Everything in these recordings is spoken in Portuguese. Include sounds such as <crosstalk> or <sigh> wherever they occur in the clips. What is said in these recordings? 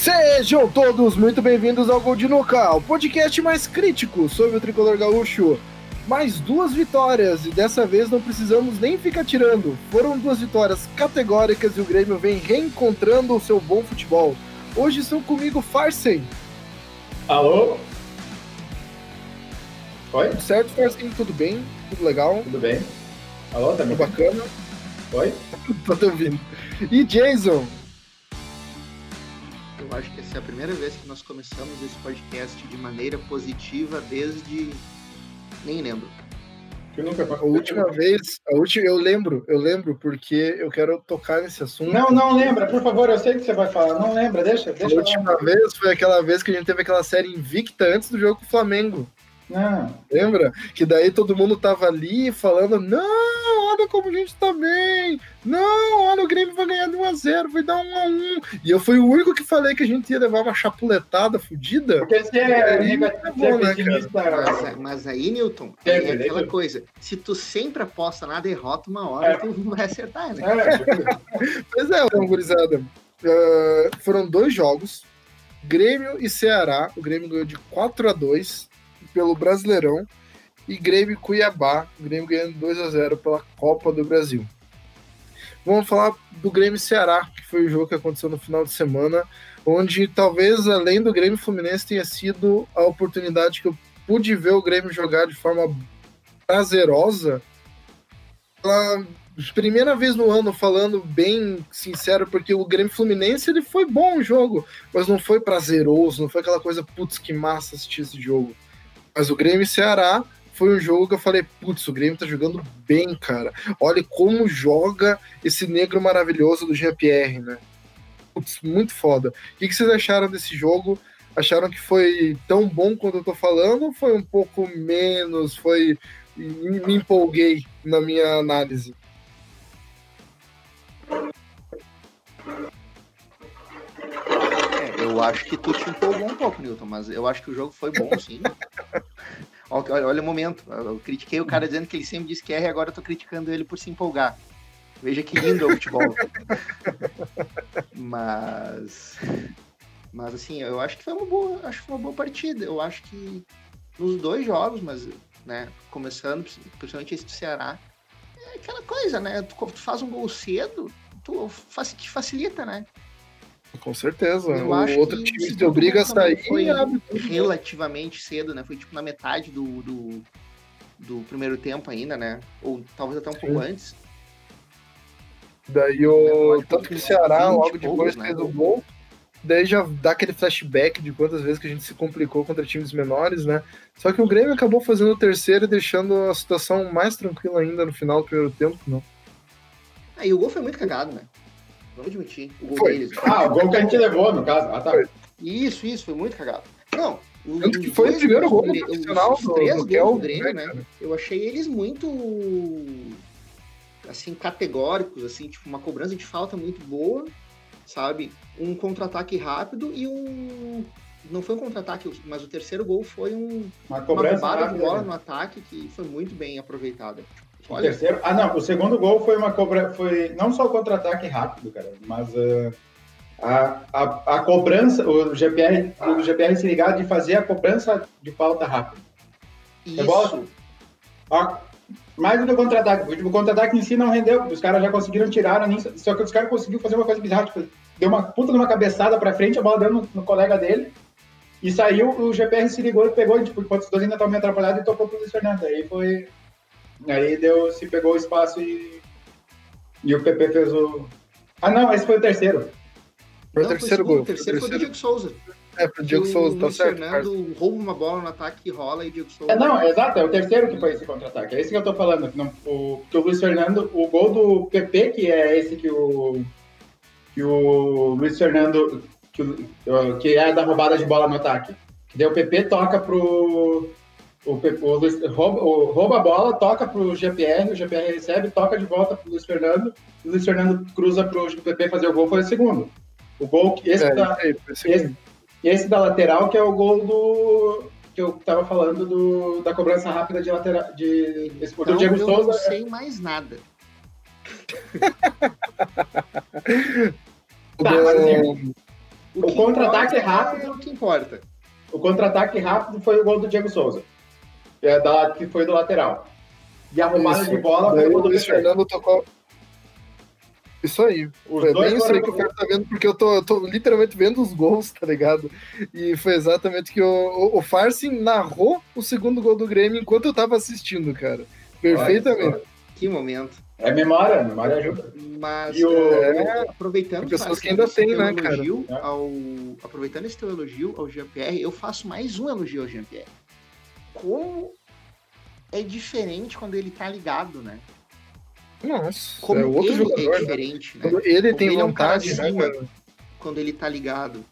Sejam todos muito bem-vindos ao Gol de o podcast mais crítico sobre o tricolor gaúcho. Mais duas vitórias e dessa vez não precisamos nem ficar tirando. Foram duas vitórias categóricas e o Grêmio vem reencontrando o seu bom futebol. Hoje estão comigo Farsen. Alô? Oi? Tudo certo, Farsen? Tudo bem? Tudo legal? Tudo bem? Alô, tá me Tudo bacana? Oi? <laughs> Tô te ouvindo. E Jason? Eu acho que essa é a primeira vez que nós começamos esse podcast de maneira positiva desde. Nem lembro. Eu nunca A última vez, a última, eu lembro, eu lembro porque eu quero tocar nesse assunto. Não, não lembra, por favor, eu sei o que você vai falar. Não lembra, deixa, A deixa. eu última vez foi aquela vez que a gente teve aquela série invicta antes do jogo com o Flamengo. Não. Lembra? Que daí todo mundo tava ali falando: não, olha como a gente tá bem. Não, olha, o Grêmio vai ganhar de 1x0, vai dar 1x1. E eu fui o único que falei que a gente ia levar uma chapuletada fodida. Porque você É, é tá negativo, bom, né, pessimista. Mas, mas aí, Newton, É, é, aquela coisa. Se tu sempre aposta na derrota, uma hora É. tu não vai acertar, né? É, <laughs> Pois é, então, gurizada. ah, foram dois jogos: Grêmio e Ceará. O Grêmio ganhou de 4 a 2 pelo Brasileirão. E Grêmio Cuiabá. Grêmio ganhando 2 a 0 pela Copa do Brasil. Vamos falar do Grêmio Ceará, que foi o jogo que aconteceu no final de semana, onde talvez além do Grêmio Fluminense tenha sido a oportunidade que eu pude ver o Grêmio jogar de forma prazerosa. Pela primeira vez no ano, falando bem sincero, porque o Grêmio Fluminense ele foi bom o jogo, mas não foi prazeroso, não foi aquela coisa, putz, que massa assistir esse jogo. Mas o Grêmio e Ceará foi um jogo que eu falei, putz, o Grêmio tá jogando bem, cara. Olha como joga esse negro maravilhoso do Jean-Pierre, né? Putz, muito foda. O que que vocês acharam desse jogo? Acharam que foi tão bom quanto eu tô falando ou foi um pouco menos? Foi. Me empolguei na minha análise. Eu acho que tu te empolgou um pouco, Newton, mas eu acho que o jogo foi bom, sim. <laughs> olha, olha o momento. Eu critiquei o cara dizendo que ele sempre disse que erra e agora eu tô criticando ele por se empolgar. Veja que lindo é o futebol. <laughs> mas. Mas assim, eu acho que foi uma boa, acho que foi uma boa partida. Eu acho que nos dois jogos, mas, né, começando, principalmente esse do Ceará, é aquela coisa, né? Tu, tu faz um gol cedo, tu faz, te facilita, né? Com certeza. Eu o outro time te obriga a sair foi tudo. relativamente cedo, né? Foi tipo na metade do, do, do primeiro tempo ainda, né? Ou talvez até um pouco antes. Daí o. Tanto que o Ceará, 20 logo depois, né? fez o gol. Daí já dá aquele flashback de quantas vezes que a gente se complicou contra times menores, né? Só que o Grêmio acabou fazendo o terceiro e deixando a situação mais tranquila ainda no final do primeiro tempo, não. Aí o gol foi muito cagado, né? Vamos admitir. O gol Foi. deles. Ah, o gol que a gente levou, no caso. Ah, tá. Foi. Isso, isso, foi muito cagado. Não. o- Tanto que foi o primeiro gol do profissional os três do gols do Grêmio, né, né? cara? Eu achei eles muito assim categóricos, assim, tipo uma cobrança de falta muito boa, sabe? Um contra-ataque rápido e um não foi um contra-ataque, mas o terceiro gol foi um, Uma uma roubada de bola no ataque que foi muito bem aproveitada. O terceiro. Ah, não. O segundo gol foi uma cobra. Foi não só o contra-ataque rápido, cara, mas eh, a, a, a cobrança, o GPR, o GPR se ligar de fazer a cobrança de falta rápida. isso. bola? Ó, mais do que o contra-ataque. porque, tipo, O contra-ataque em si não rendeu. Os caras já conseguiram tirar, nem- só que os caras conseguiram fazer uma coisa bizarra. Tipo, deu uma puta de uma cabeçada pra frente, a bola deu no, no colega dele. E saiu, o GPR se ligou e pegou, tipo, enquanto os dois ainda estavam meio atrapalhados, e tocou pro Luiz Fernando. Aí foi. Aí deu, se pegou o espaço e. E o PP fez o. Ah, não, esse foi o terceiro. Foi o terceiro gol. O terceiro foi do Diego Souza. É, pro Diego Que Souza, o tá Luiz certo. cara. Fernando rouba uma bola no ataque e rola e o Diego Souza. É, não, exato, é o terceiro que foi esse contra-ataque. É esse que eu tô falando. que Não, o, porque o Luiz Fernando, o gol do PP, que é esse que o. Que o Luiz Fernando. Que, o- que é da roubada de bola no ataque. Que daí o PP toca pro. O, o Luiz, rouba, o- rouba a bola, toca pro GPR, o GPR recebe, toca de volta pro Luiz Fernando, e o Luiz Fernando cruza pro PP fazer o gol, foi o segundo. O gol que. Esse, É, da, o segundo. esse, esse da lateral, que é o gol do. Que eu tava falando do, da cobrança rápida de lateral. De, esse, Então, do Diego eu Souza. não sei mais nada. <laughs> O Tá, do- mas assim, O o, o contra-ataque rápido é o que importa. O contra-ataque rápido foi o gol do Diego Souza, é da, que foi do lateral. E a roubada de bola foi o Luiz Fernando tocou. Isso aí. Os foi bem isso aí que eu quero estar tá vendo, porque eu tô, eu tô literalmente vendo os gols, tá ligado? E foi exatamente que o, o, o Farsin narrou o segundo gol do Grêmio enquanto eu tava assistindo, cara. Perfeitamente. Que momento. É memória, memória ajuda. Mas e o... é, aproveitando pessoas que ainda tem, né, cara? Ao, aproveitando esse teu elogio ao Jean-Pierre, eu faço mais um elogio ao Jean-Pierre. Como é diferente quando ele tá ligado, né? Nossa, como é outro ele jogador, é né? diferente, né? Quando ele como tem ele vontade, é um né, cara? Quando ele tá ligado.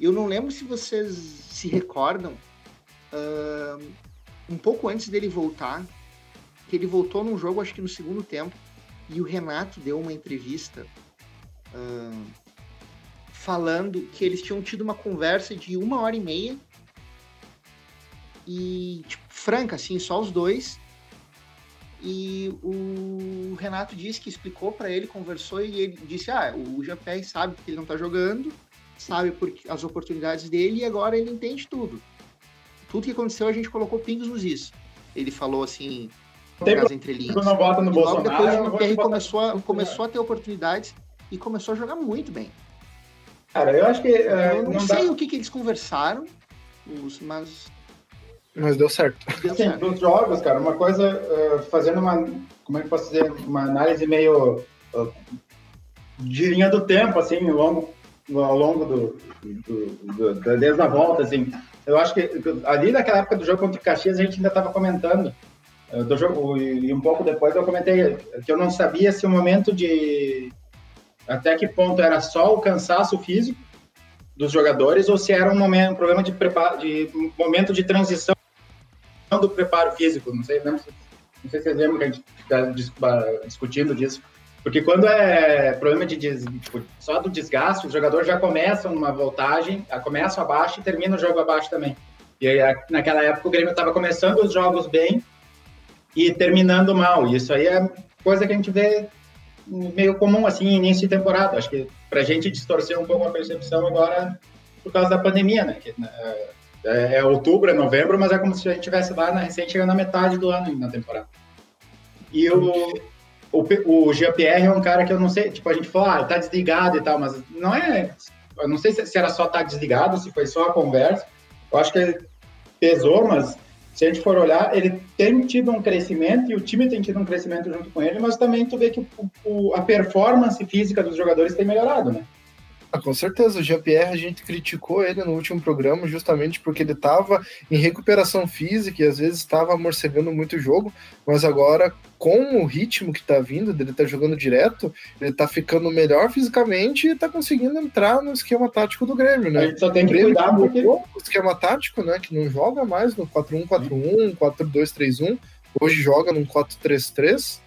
Eu não lembro se vocês se recordam, uh, um pouco antes dele voltar, que ele voltou num jogo, acho que no segundo tempo, e o Renato deu uma entrevista uh, falando que eles tinham tido uma conversa de uma hora e meia e tipo, franca, assim, só os dois. E o Renato disse que explicou para ele, conversou e ele disse: Ah, o Jean-Pierre sabe que ele não tá jogando, sabe por as oportunidades dele e agora ele entende tudo. Tudo que aconteceu a gente colocou pingos nos is. Ele falou assim, tem nas entrelinhas. Não bota no Logo depois o Pierre começou, a, começou a ter oportunidades e começou a jogar muito bem. Cara, eu acho que. Uh, eu não, não sei dá... o que, que eles conversaram, mas. Mas deu certo. Deu Sim, certo. nos jogos, cara, uma coisa, uh, fazendo uma. Como é que posso dizer? Uma análise meio. Uh, de linha do tempo, assim, ao longo, ao longo do, do, do, desde a volta, assim. Eu acho que ali naquela época do jogo contra o Caxias a gente ainda estava comentando do jogo, e um pouco depois eu comentei que eu não sabia se o momento de. Até que ponto era só o cansaço físico dos jogadores ou se era um, momento, um problema de, preparo, de um momento de transição do preparo físico. Não sei, não, não sei se vocês lembram que a gente está discutindo disso. Porque quando é problema de tipo, só do desgaste, os jogadores já começam uma voltagem, começam abaixo e terminam o jogo abaixo também. E aí, naquela época o Grêmio estava começando os jogos bem, e terminando mal. E isso aí é coisa que a gente vê meio comum assim início de temporada. Acho que para a gente distorcer um pouco a percepção agora por causa da pandemia, né? Que, né, é, é, outubro, é novembro, mas é como se a gente estivesse lá na recente chegando na metade do ano na temporada. E o, o, o GPR é um cara que eu não sei, tipo, a gente falou, ah, tá desligado e tal, mas não é. Eu não sei se, se era só tá desligado, se foi só a conversa. Eu acho que pesou, mas se a gente for olhar, ele tem tido um crescimento e o time tem tido um crescimento junto com ele, mas também tu vê que o, o, a performance física dos jogadores tem melhorado, né? Ah, com certeza, o Jean-Pierre, a gente criticou ele no último programa justamente porque ele estava em recuperação física e às vezes estava morcegando muito o jogo, mas agora, com o ritmo que está vindo, dele tá jogando direto, ele está ficando melhor fisicamente e está conseguindo entrar no esquema tático do Grêmio, né? A gente só tem que cuidar porque... O esquema tático, né, que não joga mais no 4-1-4-1, 4-2-3-1, hoje joga no 4-3-3,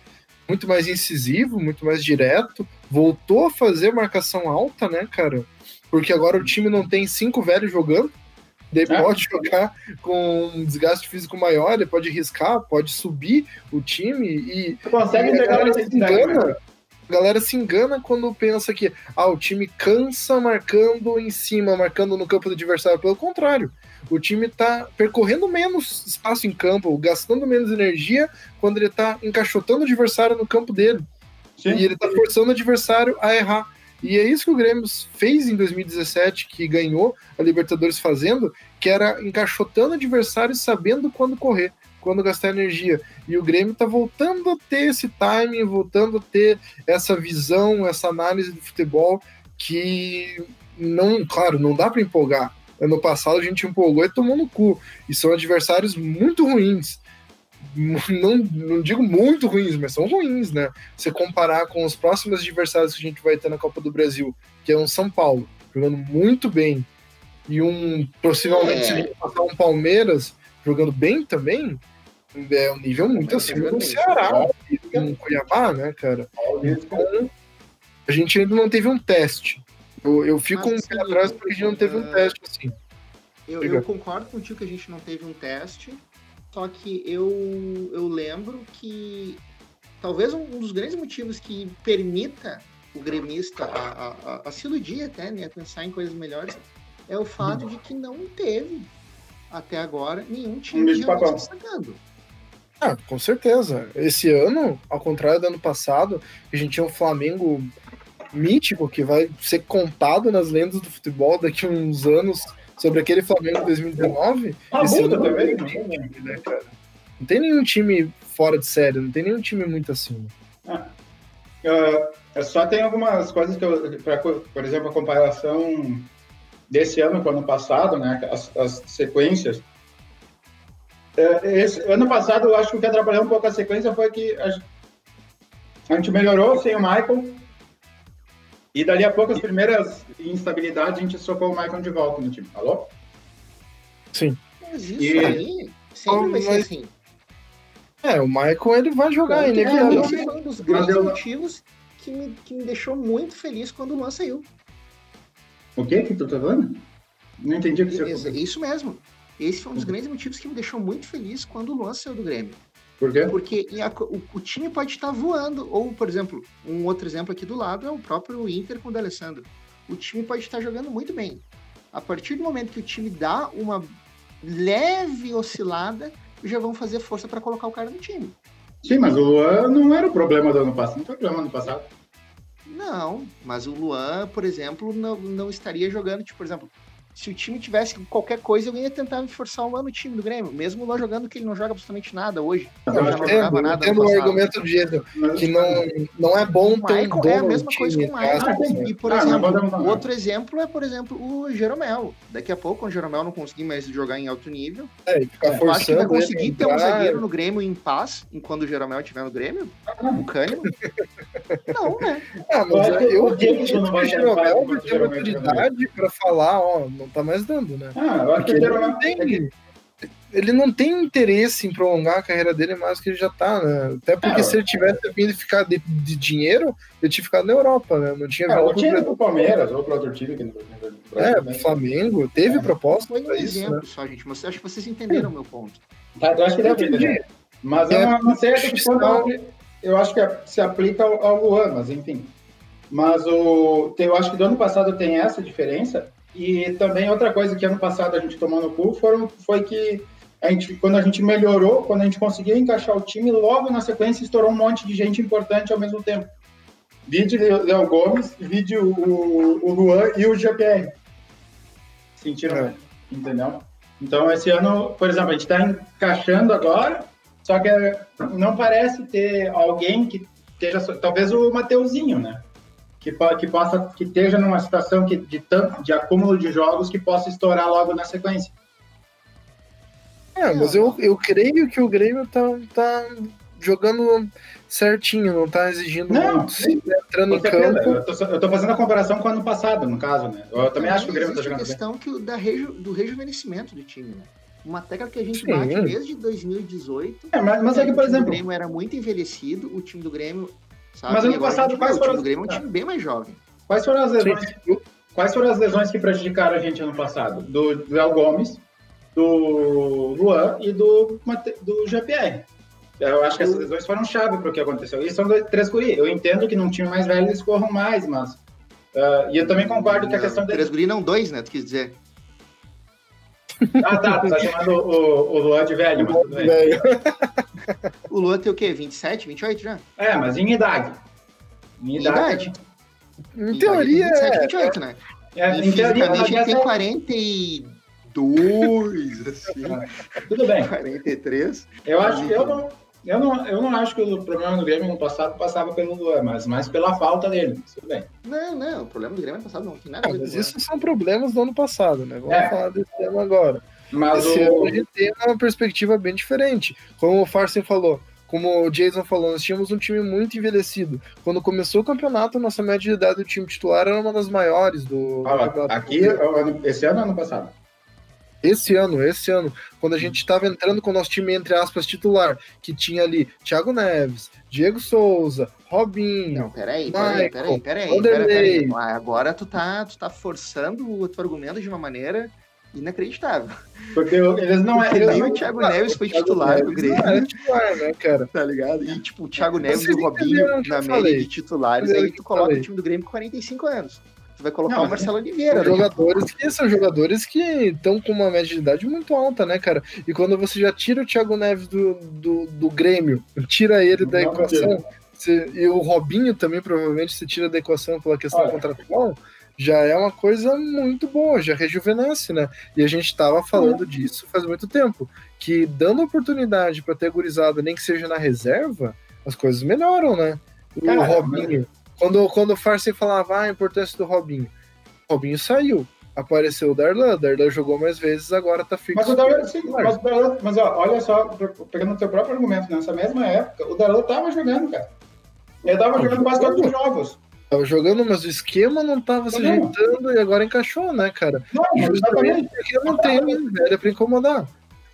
muito mais incisivo, muito mais direto, voltou a fazer marcação alta, né, cara? Porque agora o time não tem cinco velhos jogando. Ele é. pode jogar com um desgaste físico maior, ele pode riscar, pode subir o time e. consegue e galera se engana. A galera se engana quando pensa que ah, o time cansa marcando em cima, marcando no campo do adversário. Pelo contrário, o time está percorrendo menos espaço em campo, gastando menos energia quando ele está encaixotando o adversário no campo dele. Sim. E ele está forçando o adversário a errar. E é isso que o Grêmio fez em 2017, que ganhou a Libertadores fazendo, que era encaixotando o adversário e sabendo quando correr, quando gastar energia. E o Grêmio está voltando a ter esse timing, voltando a ter essa visão, essa análise do futebol que não, claro, não dá para empolgar. Ano passado a gente empolgou e tomou no cu. E são adversários muito ruins. <laughs> Não, não digo muito ruins, mas são ruins, né? Se comparar com os próximos adversários que a gente vai ter na Copa do Brasil, que é um São Paulo, jogando muito bem, e um, possivelmente, é. passar um Palmeiras jogando bem também, é um nível muito acima do Ceará e um Cuiabá, né, cara? Então, a gente ainda não teve um teste. Eu, eu fico Mas, um pé atrás porque a gente não teve um teste assim. Eu, eu, concordo contigo que a gente não teve um teste, só que eu, eu lembro que talvez um dos grandes motivos que permita o gremista a, a, a, se iludir até, né? A pensar em coisas melhores, é o fato de que não teve, até agora, nenhum time de se destacando. Ah, com certeza. Esse ano, ao contrário do ano passado, a gente tinha um Flamengo mítico que vai ser contado nas lendas do futebol daqui a uns anos sobre aquele Flamengo de 2019. Ah, esse ano também, não, tem, né, cara? não tem nenhum time fora de série, não tem nenhum time muito acima. Ah, uh, só tem algumas coisas que eu, pra, por exemplo, a comparação desse ano com o ano passado, né, as, as sequências. Uh, esse, ano passado, eu acho que o que atrapalhou um pouco a sequência foi que a, a gente melhorou sem o Michael, e dali a pouco, as primeiras instabilidades, a gente socou o Michael de volta no time. Alô? Sim. Mas isso e... aí sempre vai ser assim. É, o Michael ele vai jogar, ele é, Esse foi um dos grandes motivos que me, que me deixou muito feliz quando o Luan saiu. O que que tu tá falando? Não entendi o que você falou. Isso mesmo. Esse foi um dos uhum. grandes motivos que me deixou muito feliz quando o Luan saiu do Grêmio. Por quê? Porque a, o, o, time pode estar voando. Ou, por exemplo, um outro exemplo aqui do lado é o próprio Inter com o D'Alessandro. O time pode estar jogando muito bem. A partir do momento que o time dá uma leve oscilada, já vão fazer força para colocar o cara no time. Sim, mas o Luan não era o problema do ano passado. Não foi o problema do ano passado. Não, mas o Luan, por exemplo, não, não estaria jogando, tipo, por exemplo, se o time tivesse qualquer coisa, eu ia tentar forçar o ano time do Grêmio, mesmo lá jogando que ele não joga absolutamente nada hoje. Eu não jogava nada. Tendo o argumento de que não, não é bom ter um É a mesma coisa com o Michael. E, por ah, exemplo, outro exemplo é, por exemplo, o Jeromel. Daqui a pouco, o Jeromel não conseguir mais jogar em alto nível. É, e ficar forçando. Acho que vai conseguir ter um zagueiro no Grêmio em paz, enquanto o Jeromel estiver no Grêmio? O Cânimo? não, né? Ah, mas eu, eu que o Jeromel vai ter maturidade pra falar, ó, não tá mais dando, né? Ah, eu acho que ele não tem. Ele não tem interesse em prolongar a carreira dele mais que ele já tá, né? Até porque é, se ele tivesse vindo ficar de, de, dinheiro, ele tinha ficado na Europa, né? Não tinha é, ou tinha pro Palmeiras, ou pro outro time que não É, pro Flamengo, teve é. proposta. Foi um exemplo né? só, gente, mas acho que vocês entenderam o meu ponto. Tá, eu acho que deve entender. Mas é, eu não, não sei até que ponto eu acho que se aplica ao, ao Luan, mas enfim. Mas o, eu acho que do ano passado tem essa diferença, e também outra coisa que ano passado a gente tomou no cu foram, foi que a gente, quando a gente melhorou, quando a gente conseguiu encaixar o time, logo na sequência estourou um monte de gente importante ao mesmo tempo. Vídeo Léo Gomes, vídeo o, o Luan e o GPR. Sentiram? É. Entendeu? Então, esse ano, por exemplo, a gente está encaixando agora, só que não parece ter alguém que esteja. Talvez o Mateuzinho, né? Que, que possa que esteja numa situação que, de de acúmulo de jogos que possa estourar logo na sequência. É, mas eu, eu creio que o Grêmio tá, tá jogando certinho, não tá exigindo não, muito. Sim, entrando em campo. Eu tô, eu tô, fazendo a comparação com o ano passado, no caso, né? Eu também acho que o Grêmio tá jogando bem. questão que da reju, do rejuvenescimento do time, né? Uma tecla que a gente sim. bate desde 2018. É, mas, mas é que, por exemplo. O Grêmio era muito envelhecido, o time do Grêmio Sabe? Mas ano passado, quais foram. O Grêmio é um time bem mais jovem. Quais foram as lesões? Quais foram as lesões que prejudicaram a gente ano passado? Do Léo Gomes, do Luan e do, do GPR. Eu acho que essas lesões foram chave para o que aconteceu. E são dois, três guri. Eu entendo que num time mais velho eles corram mais, mas. Uh, e eu também concordo que a questão. Três guri não dois, né? Tu quis dizer. Ah, tá. Tu tá chamando o, o Luan de velho, mas tudo bem. O Luan tem o quê? 27, 28 já? É, mas em idade. Em idade. Em, em teoria. 27, 28, né? É, em teoria, ele tem 42, assim. Tudo bem. 43. Eu acho que eu não. Eu não, eu não acho que o problema do Grêmio no passado passava pelo Luan, mas mais pela falta dele. Tudo bem. Não, não, o problema do Grêmio no passado não tem nada a ver Mas isso são problemas do ano passado, né? Vamos é. falar desse tema agora. Mas Esse o... ano a gente tem uma perspectiva bem diferente. Como o Farsen falou, como o Jason falou, nós tínhamos um time muito envelhecido. Quando começou o campeonato, nossa média de idade do time titular era uma das maiores do, ah, do Aqui, esse ano ou ano passado? Esse ano, esse ano, quando a gente estava entrando com o nosso time, entre aspas, titular, que tinha ali Thiago Neves, Diego Souza, Robinho. Não, peraí, peraí, peraí, peraí, peraí, peraí, peraí. Agora tu tá, tu tá forçando o teu argumento de uma maneira inacreditável. Porque eles não eles nem não- o Thiago Neves foi titular do Grêmio, Não, é titular, né, cara? tá ligado? E tipo, o Thiago Neves e o Robinho que na média de titulares, Entenderam aí tu coloca falei. o time do Grêmio com 45 anos. Tu vai colocar Não, o Marcelo Oliveira, São né? jogadores que são jogadores que estão com uma média de idade muito alta, né, cara? E quando você já tira o Thiago Neves do, do, do Grêmio, tira ele da equação, você- e o Robinho também provavelmente se tira da equação pela questão Olha. contratual, já é uma coisa muito boa, já rejuvenesce, né? E a gente tava falando disso faz muito tempo, que dando oportunidade para ter gurizada, nem que seja na reserva, as coisas melhoram, né? O Cara, Robinho, quando, quando o Farsi falava ah, a importância do Robinho, o Robinho saiu. Apareceu o Darlan, o Darlan jogou mais vezes, agora tá fixo. Mas o Darlan, sim, mas, o Darlan- mas ó, olha só, pegando o teu próprio argumento, nessa mesma época, o Darlan tava jogando, cara. Ele tava jogando quase todos os jogos. Tava jogando, mas o esquema não tava se Não. ajeitando e agora encaixou, né, cara? Não, Justamente porque não tem velho pra incomodar.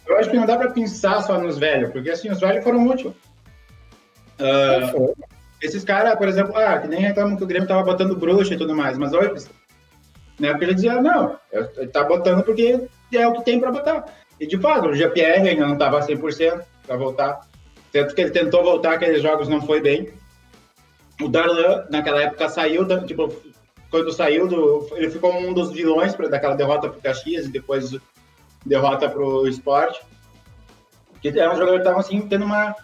Eu acho que não dá pra pensar só nos velhos, porque assim, os velhos foram úteis. Ah, esses caras, por exemplo, ah, que nem reclamam que o Grêmio tava botando bruxa e tudo mais, mas olha, na época ele dizia, não, ele tá botando porque é o que tem pra botar. E de fato, o GPR ainda não tava 100% pra voltar. Tanto que ele tentou voltar, aqueles jogos não foi bem. O Darlan, naquela época, saiu, tipo, quando saiu do. Ele ficou um dos vilões pra, daquela derrota pro Caxias e depois derrota pro esporte. Que é um jogador que tava assim, tendo uma.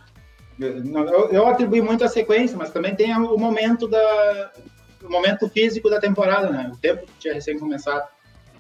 Eu, eu atribuí muito a sequência, mas também tem o momento da. O momento físico da temporada, né? O tempo que tinha recém começado.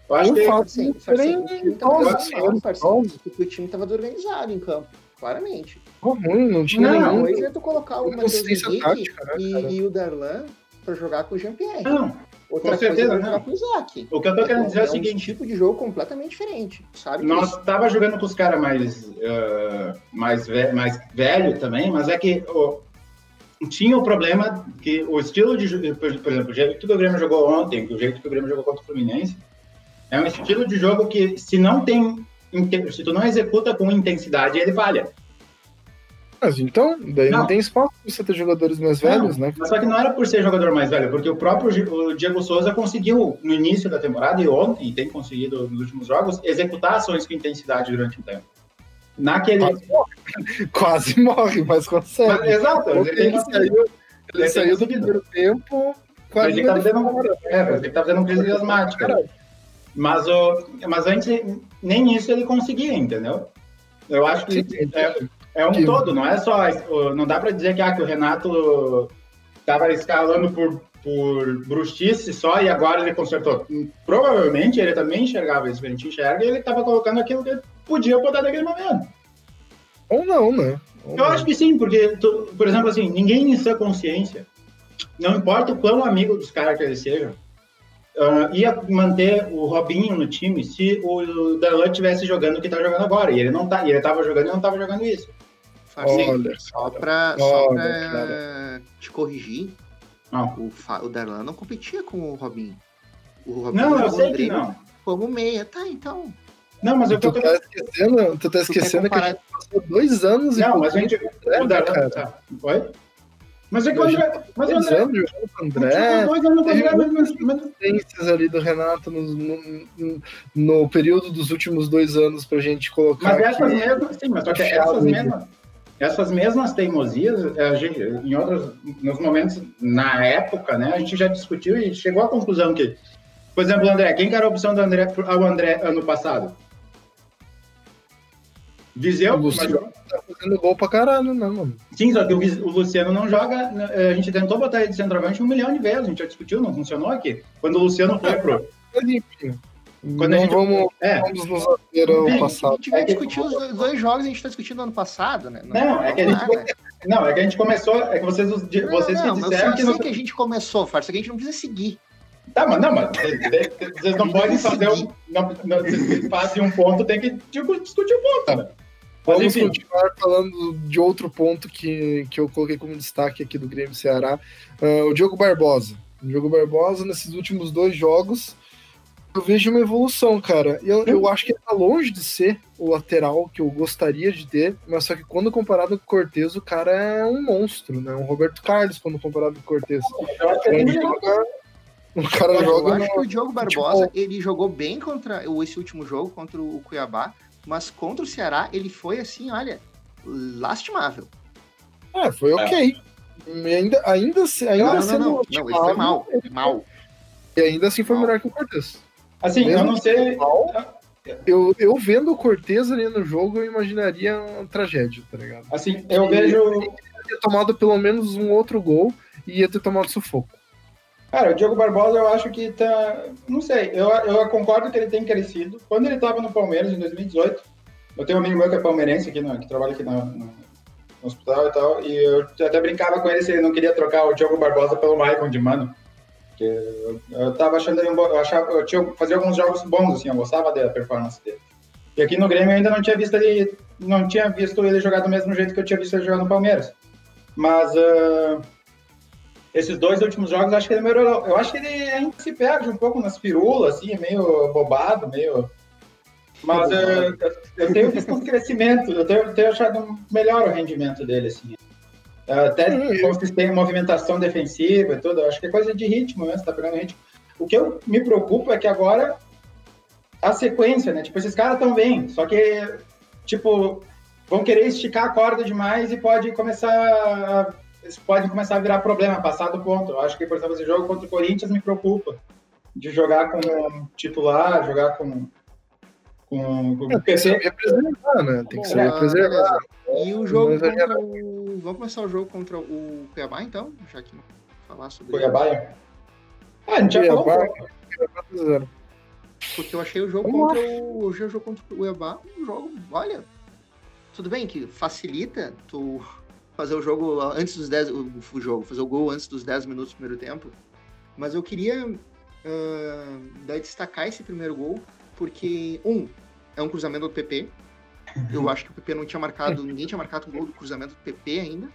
Eu acho O que. fato Assim, de parceiro, o serem time tava nove desorganizado, anos, parceiro, nove. porque o time tava desorganizado em campo, claramente. Ruim, não tinha Não, nenhum. é tu colocar o Matheus Henrique tática, né, e, e o Darlan pra jogar com o Jean-Pierre. Não, Outra com certeza, coisa é jogar com o Isaac. o que eu tô querendo dizer é o um seguinte. tipo de jogo completamente diferente, sabe? Nós tava jogando com os caras mais, ah, mais, ve mais velho também, mas é que ó, tinha o problema que o estilo de jogo, por por exemplo, o jeito que o Grêmio jogou ontem, o jeito que o Grêmio jogou contra o Fluminense, é um estilo de jogo que se não tem, se tu não executa com intensidade, ele falha. Mas então, daí não, Não. tem espaço pra você ter jogadores mais velhos, Não, né? Mas só que não era por ser jogador mais velho, porque o próprio o Diego Souza conseguiu, no início da temporada e ontem, tem conseguido nos últimos jogos, executar ações com intensidade durante o tempo. Naquele. Quase morre, <laughs> Quase morre, mas consegue. Mas, exato, ele ele saiu, ele Ele saiu do primeiro tempo quase Ele tá fazendo- fora. É, parece que tá fazendo crise asmática. Cara, Mas, o, mas antes, nem isso ele conseguia, entendeu? Eu acho que Sim, é, é um que- todo, não é só. Não dá pra dizer que, ah, que o Renato tava escalando por, por bruxice só e agora ele consertou. Provavelmente ele também enxergava isso que a gente enxerga e ele tava colocando aquilo que ele podia botar naquele momento. Ou não, né? Ou Eu não. acho que sim, porque, tu- por exemplo, assim, ninguém em sua consciência, não importa o quão amigo dos caras que eles sejam, ah, ia manter o Robinho no time se o Darlan estivesse jogando o que tá jogando agora. E ele não tá, e ele tava jogando e não tava jogando isso. Olha, só pra, só olha, pra cara. te corrigir, Não, o, Fa- o Darlan não competia com o Robinho. O Robinho não eu sei que não. como meia. Tá, então. Não, mas eu tô... Tu tá esquecendo, tu tá esquecendo que a gente passou dois anos e Não, mas a gente... André, O Darlan... cara. Tá. Oi? Mas é que o André... Mas o dois André... André, André, dois anos com o teve André, mas- mas- ali do Renato no, no, no período dos últimos dois anos pra gente colocar Mas essas mesmas, sim, mas só que essas mesmas, essas mesmas teimosias, a gente, em outros, nos momentos, na época, né, a gente já discutiu e chegou à conclusão que, por exemplo, André, quem que era a opção do André ao André ano passado? Viseu, O Luciano tá fazendo gol pra caralho, né, mano? sim, só que o, o Luciano não joga, né, a gente tentou botar ele de centroavante um milhão de vezes, a gente já discutiu, não funcionou aqui. Quando o Luciano foi pro... Quando a não gente- vamos, É, vamos nos ater ao. A passado. gente vai É que- discutir os dois- dois jogos, a gente tá discutindo ano passado, né? Não, é que a gente- nada. não, é que a gente começou, é que vocês, vocês Não, não, que mas eu disseram que... sei não- que a gente começou, Farsa, que a gente não precisa seguir. Tá, mas não, mas vocês não podem fazer um. Não, não, vocês fazem um ponto, tem que tipo, discutir o ponto, né? Vamos enfim, continuar falando de outro ponto que, que eu coloquei como destaque aqui do Grêmio Ceará. Ah, o Diogo Barbosa. O Diogo Barbosa, nesses últimos dois jogos, eu vejo uma evolução, cara. Eu, eu acho que ele tá longe de ser o lateral que eu gostaria de ter, mas só que quando comparado com o Cortez, o cara é um monstro, né? Um Roberto Carlos quando comparado com o Cortez. eu é Ele joga, O cara Eu joga acho no- que o Diogo Barbosa, ele jogou bem contra o- esse último jogo, contra o Cuiabá, mas contra o Ceará, ele foi assim, olha, lastimável. É, foi ok. E ainda, ainda, se- ainda Não, não, sendo não, não, ele foi mal, ele- mal. E ainda assim foi Mal. melhor que o Cortez. Assim, eu Mesmo não sei. mal, Eu, eu vendo o Cortez ali no jogo, eu imaginaria uma tragédia, tá ligado? Assim, eu vejo. Ia ter tomado pelo menos um outro gol e ia ter tomado sufoco. Cara, o Diogo Barbosa, eu acho que tá. Não sei, eu, eu concordo que ele tem crescido. Quando ele tava no Palmeiras, em 2018, eu tenho um amigo meu que é palmeirense aqui, no, que trabalha aqui no, no hospital e tal, e eu até brincava com ele se ele não queria trocar o Diogo Barbosa pelo Maicon de Mano. Porque eu, eu tava achando ele um bom. Eu, achava, eu tinha, fazia alguns jogos bons, assim, eu gostava da performance dele. E aqui no Grêmio eu ainda não tinha visto ele. Não tinha visto ele jogar do mesmo jeito que eu tinha visto ele jogar no Palmeiras. Mas. ah, esses dois últimos jogos, acho que ele melhorou. Eu acho que ele ainda se perde um pouco nas firulas, assim, é meio bobado, meio. Mas eu, eu tenho visto um crescimento, eu tenho, tenho achado melhor o rendimento dele, assim. Até Sim. consistência, movimentação defensiva e tudo, eu acho que é coisa de ritmo mesmo, tá pegando ritmo. O que eu me preocupo é que agora a sequência, né? Tipo, esses caras estão bem, só que, tipo, vão querer esticar a corda demais e pode começar a pode começar a virar problema, passar do ponto. Eu acho que, por exemplo, esse jogo contra o Corinthians me preocupa. De jogar com titular, jogar com. Com, com o Tem que saber preservar, né? Tem que saber Ah, preservar. E o jogo Mas é- contra o. Vamos começar o jogo contra o Cuiabá, então? Já que não falar sobre Cuiabá. Ah, a gente já falou Cuiabá. 4x0. Porque eu achei o jogo Vamos contra o. Achei o jogo contra o Cuiabá um jogo, olha. Tudo bem que facilita tu fazer o jogo antes dos 10. O, o jogo, fazer o gol antes dos 10 minutos do primeiro tempo. Mas eu queria daí destacar esse primeiro gol, porque, um, é um cruzamento do PP. Eu acho que o PP não tinha marcado, ninguém tinha marcado um gol do cruzamento do PP ainda.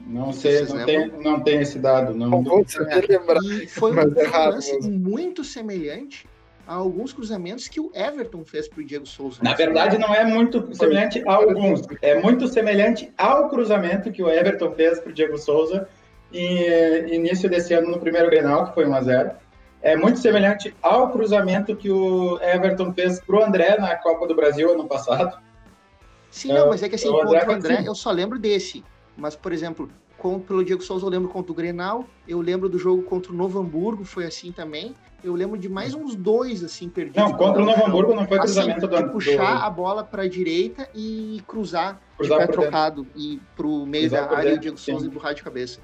Não sei, não tem, não tem esse dado. Não, Não vou saber lembrar. E foi um, é lance muito semelhante a alguns cruzamentos que o Everton fez pro Diego Souza. Na verdade, não é muito semelhante a alguns. É muito semelhante ao cruzamento que o Everton fez para o Diego Souza em eh, início desse ano no primeiro Grenal, que foi 1x0. É muito semelhante ao cruzamento que o Everton fez para o André na Copa do Brasil ano passado. Sim, não, mas é que assim, o André André, Coutinho. eu só lembro desse. Mas, por exemplo, com, pelo Diego Souza eu lembro contra o Grenal, eu lembro do jogo contra o Novo Hamburgo, foi assim também. Eu lembro de mais uns dois, assim, perdidos. Não, contra o Novo Hamburgo não foi Assim, cruzamento do, de do puxar a bola para a direita e cruzar, Cruzar de pé por dentro. trocado e pro meio Cruzar da área e o dentro, Diego sim. Souza empurrar de cabeça.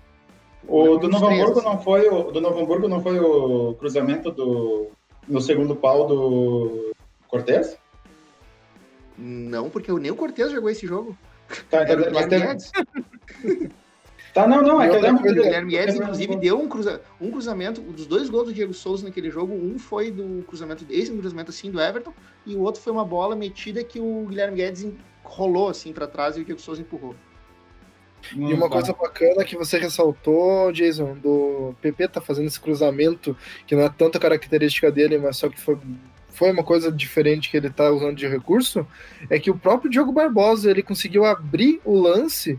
O do Novo Hamburgo não foi o do Novo Hamburgo não foi o cruzamento do no segundo pau do Cortez? Não, porque nem o Cortez jogou esse jogo. Tá, Era o então, mas Guedes. tá, não, não, é que eu lembro O Guilherme Guedes, inclusive, deu um, cruza... um cruzamento. um Dos dois gols do Diego Souza naquele jogo, um foi do cruzamento desse, um cruzamento assim do Everton, e o outro foi uma bola metida que o Guilherme Guedes rolou assim para trás e o Diego Souza empurrou. Hum, E uma tá. coisa bacana que você ressaltou, Jason, do PP tá fazendo esse cruzamento, que não é tanta característica dele, mas só que foi, foi uma coisa diferente que ele tá usando de recurso, é que o próprio Diogo Barbosa, ele conseguiu abrir o lance,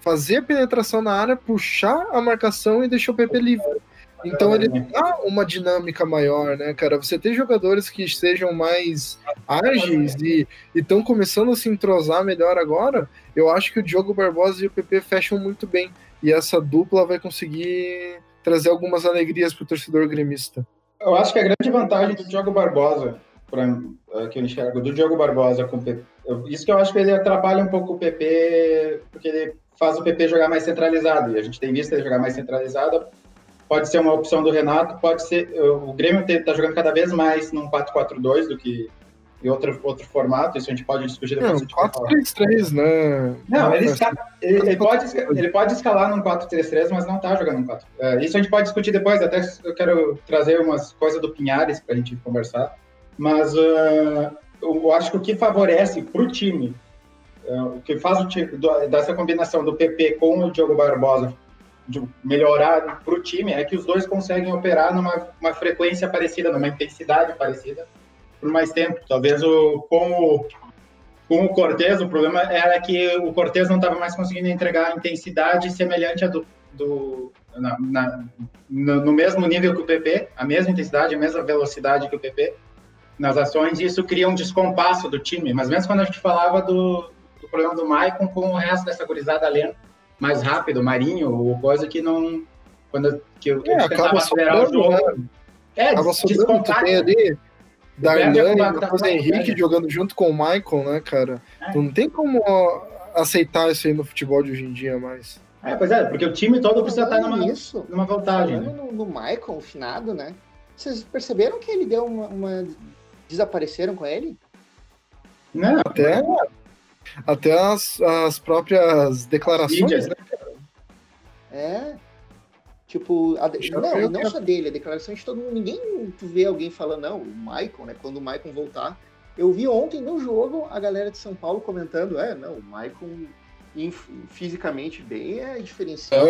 fazer a penetração na área, puxar a marcação e deixou o PP livre. Então ele dá uma dinâmica maior, né, cara? Você tem jogadores que sejam mais ágeis e estão começando a se entrosar melhor agora, eu acho que o Diogo Barbosa e o PP fecham muito bem. E essa dupla vai conseguir trazer algumas alegrias pro torcedor gremista. Eu acho que a grande vantagem do Diogo Barbosa, pra, eh, que eu enxergo, do Diogo Barbosa com o PP, isso que eu acho que ele atrapalha um pouco o PP, porque ele faz o PP jogar mais centralizado, e a gente tem visto ele jogar mais centralizado, pode ser uma opção do Renato, pode ser, eh, o Grêmio está jogando cada vez mais num 4-4-2 do que em outro, outro formato, isso a gente pode discutir depois. Não, se a gente for falar. 4-3-3, né? Não, ele, ele, ele pode, ele pode escalar num 4-3-3, mas não tá jogando num 4. É, isso a gente pode discutir depois, até eu quero trazer umas coisas do Pinhares pra gente conversar. Mas ah, eu acho que o que favorece pro time, ah, o que faz o time, do- dessa combinação do PP com o Diogo Barbosa de melhorar pro time é que os dois conseguem operar numa uma frequência parecida, numa intensidade parecida por mais tempo. Talvez o, com o com o Cortez, o problema era que o Cortez não estava mais conseguindo entregar a intensidade semelhante à do, do, na, na, no, mesmo nível que o PP, a mesma intensidade, a mesma velocidade que o PP nas ações, e isso cria um descompasso do time. Mas mesmo quando a gente falava do, do problema do Maicon com o resto dessa gurizada lenta, mais rápido, Marinho, ou coisa que não. Quando que eu, é, tentava acelerar o jogo. Né? É, acaba sobrando, tu tem ali Darlan e Matheus Henrique jogando junto com o Michael, né, cara? É. Tu não tem como aceitar isso aí no futebol de hoje em dia mais. É, pois é, porque o time todo precisa estar numa, isso, numa vantagem. Né? No, no Michael, o finado, né? Vocês perceberam que ele deu uma, uma... Desapareceram com ele? Não, até, até as, as próprias declarações, né? É. Tipo, a, não, não só dele, a declaração de todo mundo. Ninguém vê alguém falando, não, o Maicon, né? Quando o Maicon voltar. Eu vi ontem no jogo a galera de São Paulo comentando, é, não, o Maicon fisicamente bem é diferenciado.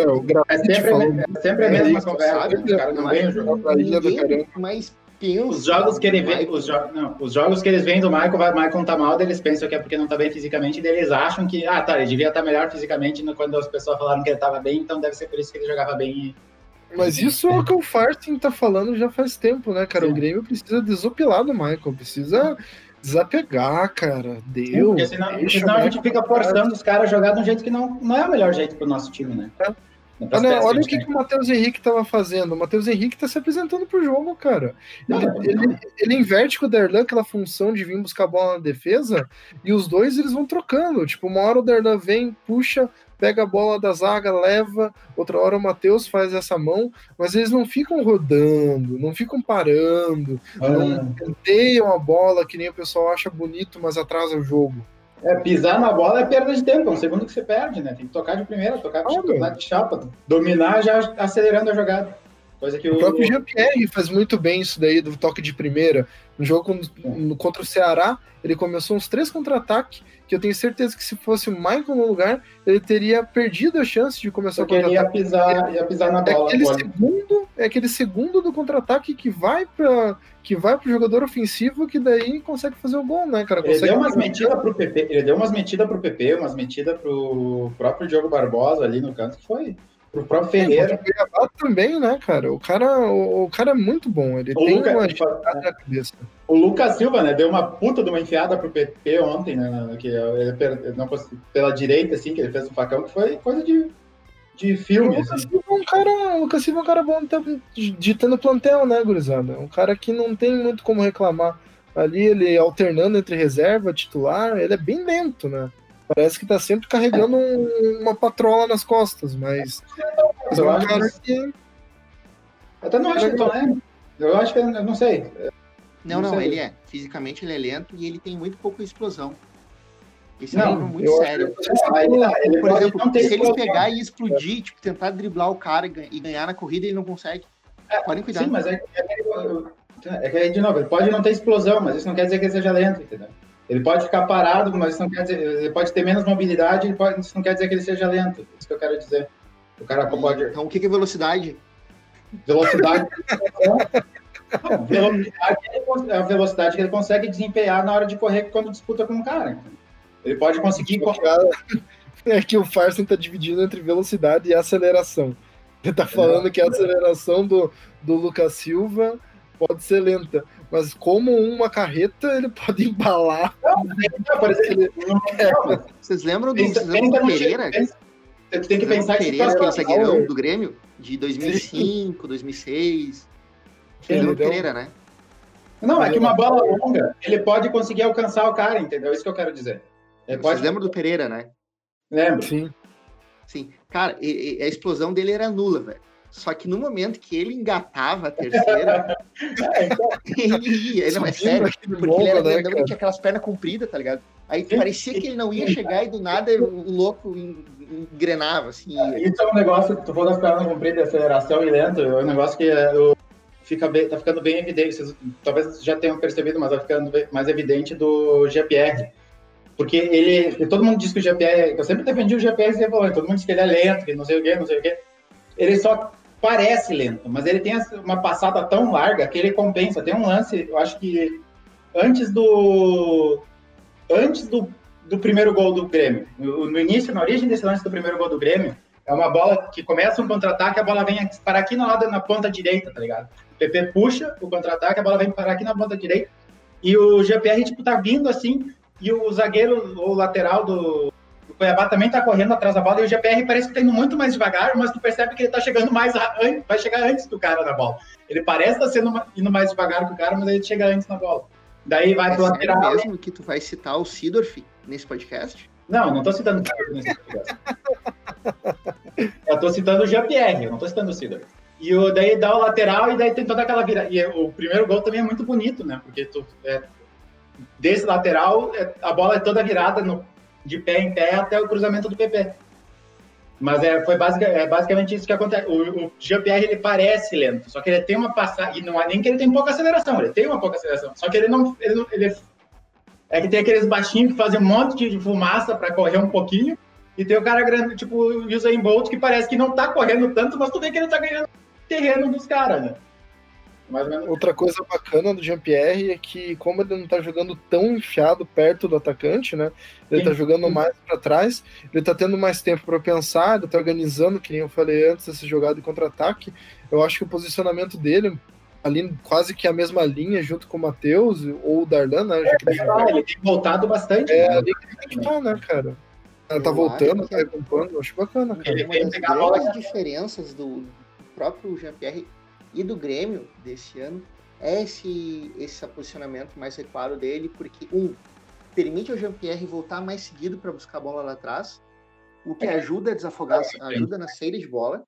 É, é sempre, é sempre a mesma conversa. Os caras não Caramba. Mas pensa. Os jogos que ele vê, os, jo não, os jogos que eles veem do Michael, vai, Michael tá mal, eles pensam que é porque não tá bem fisicamente, e eles acham que, ah, tá, ele devia estar tá melhor fisicamente quando as pessoas falaram que ele tava bem, então deve ser por isso que ele jogava bem mas isso é o que o Farting tá falando já faz tempo, né, cara? Sim. O Grêmio precisa desopilar do Michael, precisa desapegar, cara. Deu. Sim, senão, senão a gente fica forçando os caras a jogar de um jeito que não, não é o melhor jeito pro nosso time, né? É. Olha, olha o que, que o Matheus Henrique estava fazendo. O Matheus Henrique está se apresentando pro jogo, cara. Ele, não, não. ele, ele inverte com o Derlan aquela função de vir buscar a bola na defesa e os dois eles vão trocando. Tipo, uma hora o Derlan vem, puxa, pega a bola da zaga, leva, outra hora o Matheus faz essa mão, mas eles não ficam rodando, não ficam parando, ah. não tenteiam a bola que nem o pessoal acha bonito, mas atrasa o jogo. É, pisar na bola é perda de tempo, é um segundo que você perde, né? Tem que tocar de primeira, tocar de, de chapa, dominar já acelerando a jogada. Coisa que o, o próprio Jean-Pierre faz muito bem isso daí do toque de primeira. No jogo contra o Ceará, ele começou uns três contra-ataques, que eu tenho certeza que se fosse o Michael no lugar, ele teria perdido a chance de começar Porque o contra-ataque. Ele ia pisar, ia pisar na bola. É aquele, segundo, é aquele segundo do contra-ataque que vai para que vai pro jogador ofensivo que daí consegue fazer o gol, né, cara? Consegue ele deu umas metidas pro PP, ele deu umas metidas pro PP, umas metidas pro próprio Diogo Barbosa ali no canto que foi o próprio Ferreira. O Cuiabá também, né, cara? O cara, o, o cara é muito bom. Ele o tem Luca, uma na cabeça. O Lucas Silva, né, deu uma puta de uma enfiada pro PP ontem, né? Que ele, não, pela direita, assim, que ele fez um facão, que foi coisa de, de filme. O Lucas, assim. Silva é um cara, o Lucas Silva é um cara bom no plantel, né, gurizada? Um cara que não tem muito como reclamar. Ali ele alternando entre reserva, titular, ele é bem lento, né? Parece que tá sempre carregando um, uma patrola nas costas, mas. Eu, eu acho cara que... que. Até não acho que tô lento. Eu acho que eu não sei. Não, não, não ele é. Fisicamente ele é lento e ele tem muito pouca explosão. Esse não, é um muito sério. ele, Por exemplo, se ele pegar e explodir, tipo, tentar driblar o cara e ganhar na corrida, ele não consegue. É, Podem cuidar. Sim, mas é, é, é que, de novo, ele pode não ter explosão, mas isso não quer dizer que ele seja lento, entendeu? Ele pode ficar parado, mas isso não quer dizer, ele pode ter menos mobilidade, ele pode, isso não quer dizer que ele seja lento. Isso que eu quero dizer. O cara pode. Então, o que é velocidade? Velocidade. <laughs> não, velocidade é a velocidade que ele consegue desempenhar na hora de correr quando disputa com um cara. Ele pode conseguir. <laughs> É que o Farsen está dividindo entre velocidade e aceleração. Ele está falando é. que a aceleração do, do Lucas Silva pode ser lenta, mas como uma carreta, ele pode embalar. Não, não, é. Vocês lembram do, vocês lembram do Pereira? Você tem que pensar que Pereira, aquele zagueirão do Grêmio, de 2005, 2006. Ele Pereira, né? Não, é que uma bola longa, ele pode conseguir alcançar o cara, entendeu? É isso que eu quero dizer. Ele Vocês pode... lembram do Pereira, né? Lembro. Sim. Sim. Cara, a explosão dele era nula, velho. Só que no momento que ele engatava a terceira, <laughs> é, então. ele ia. Ele não é sério, porque ele era né, grandão, tinha aquelas pernas compridas, tá ligado? Aí parecia que ele não ia chegar e do nada o louco engrenava, assim. Isso é um negócio, tu falou das pernas compridas, aceleração e lento, é um negócio que é, fica bem, tá ficando bem evidente. Vocês talvez já tenham percebido, mas tá ficando mais evidente do GPR. Porque ele, todo mundo diz que o GPR, eu sempre defendi o GPR e todo mundo diz que ele é lento, que não sei o quê, não sei o quê. Ele só parece lento, mas ele tem uma passada tão larga que ele compensa. Tem um lance, eu acho que antes do antes do, do primeiro gol do Grêmio, no, no início, na origem desse lance do primeiro gol do Grêmio, é uma bola que começa um contra-ataque, a bola vem parar aqui no lado, na ponta direita, tá ligado? O PP puxa o contra-ataque, a bola vem parar aqui na ponta direita, e o GPR, tipo, tá vindo assim, e o zagueiro, o lateral do Cuiabá também tá correndo atrás da bola, e o GPR parece que tá indo muito mais devagar, mas tu percebe que ele tá chegando mais, vai chegar antes do cara na bola. Ele parece estar tá sendo indo mais devagar que o cara, mas ele chega antes na bola. Daí vai é pro lateral. mesmo que tu vai citar o Sidorf nesse podcast? Não, não tô citando o Sidorf nesse podcast. eu tô citando o Jean-Pierre, eu não tô citando o Sidorf. E o, daí dá o lateral e daí tem toda aquela vira. E o primeiro gol também é muito bonito, né? Porque tu, é, desse lateral, é, a bola é toda virada no, de pé em pé até o cruzamento do PP. Mas é, foi basic, é basicamente isso que acontece. O, o Jean-Pierre, ele parece lento, só que ele tem uma passagem, e não é nem que ele tem pouca aceleração, ele tem uma pouca aceleração, só que ele não, ele, não, ele é que tem aqueles baixinhos que fazem um monte de fumaça para correr um pouquinho, e tem o cara grande, tipo o Usain Bolt, que parece que não tá correndo tanto, mas tu vê que ele tá ganhando terreno dos caras, né? Outra coisa bacana do Jean-Pierre é que, como ele não tá jogando tão enfiado perto do atacante, né? Ele tá Sim. tá jogando mais para trás, ele tá tendo mais tempo para pensar, ele tá organizando, que nem eu falei antes, essa jogada de contra-ataque. Eu acho que o posicionamento dele, ali quase que a mesma linha, junto com o Matheus ou o Darlan, né? É, ele, ele tem voltado bastante. É, né? ali que tem que estar, né, cara? Ela tá voltando, tá acompanhando, acho bacana, cara. Ele tem pegar as diferenças do próprio Jean-Pierre e do Grêmio desse ano. É esse, esse posicionamento mais recuado dele, porque, um, permite ao Jean-Pierre voltar mais seguido para buscar a bola lá atrás, o que ajuda a desafogar, ajuda na saída de bola,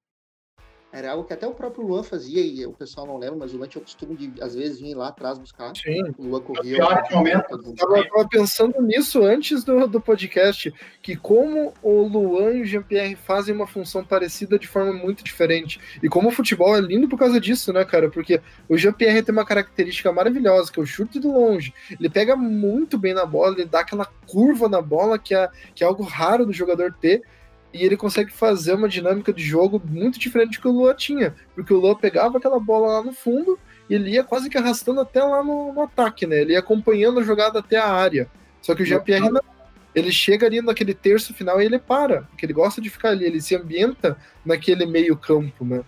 era algo que até o próprio Luan fazia, e o pessoal não lembra, mas o Luan tinha o costume de, às vezes, vir lá atrás buscar. Sim. O Luan corria. Eu estava pensando nisso antes do, do podcast, que como o Luan e o Jean-Pierre fazem uma função parecida de forma muito diferente. E como o futebol é lindo por causa disso, né, cara? Porque o Jean-Pierre tem uma característica maravilhosa, que é o chute de longe. Ele pega muito bem na bola, ele dá aquela curva na bola, que é, que é algo raro do jogador ter e ele consegue fazer uma dinâmica de jogo muito diferente do que o Lua tinha, porque o Lua pegava aquela bola lá no fundo e ele ia quase que arrastando até lá no, no ataque, né? Ele ia acompanhando a jogada até a área. Só que o Jean-Pierre não. Ele chega ali naquele terço final e ele para, porque ele gosta de ficar ali, ele se ambienta naquele meio campo, né?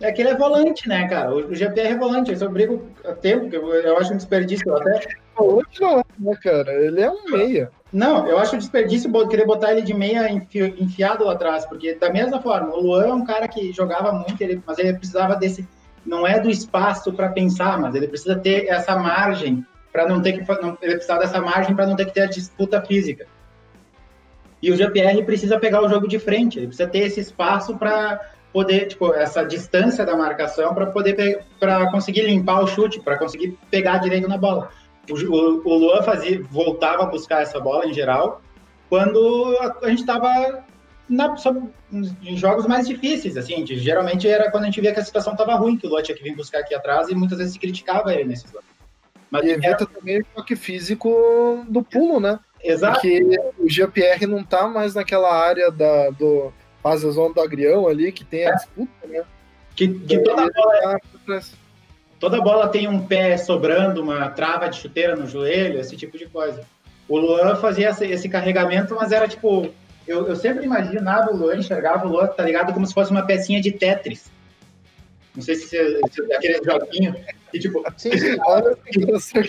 É que ele é volante, né, cara? O GPR é volante, eu só brigo a tempo, que eu acho um desperdício até. Volante não é, né, cara? Ele é um meia. Não, eu acho desperdício querer botar ele de meia enfi, enfiado lá atrás, porque da mesma forma, o Luan é um cara que jogava muito, ele, mas ele precisava desse. Não é do espaço para pensar, mas ele precisa ter essa margem para não ter que. Não, ele precisa dessa margem para não ter que ter a disputa física. E o GPR precisa pegar o jogo de frente, ele precisa ter esse espaço para poder, tipo, essa distância da marcação para poder para conseguir limpar o chute, para conseguir pegar direito na bola. O, o, o Luan fazia, voltava a buscar essa bola em geral quando a, a gente estava em jogos mais difíceis, assim, de, geralmente era quando a gente via que a situação estava ruim, que o Luan tinha que vir buscar aqui atrás e muitas vezes se criticava ele nesses jogos. Mas e evita era... também o choque físico do pulo, né? Exato. Porque o GPR não tá mais naquela área da, do, faz a zona do agrião ali, que tem a é. disputa, né? Que, que toda, bola, é, toda bola tem um pé sobrando, uma trava de chuteira no joelho, esse tipo de coisa. O Luan fazia esse, carregamento, mas era tipo. Eu, eu sempre imaginava o Luan, enxergava o Luan, tá ligado? Como se fosse uma pecinha de Tetris. Não sei se, se, se aquele joguinho que, tipo. Sim, sim.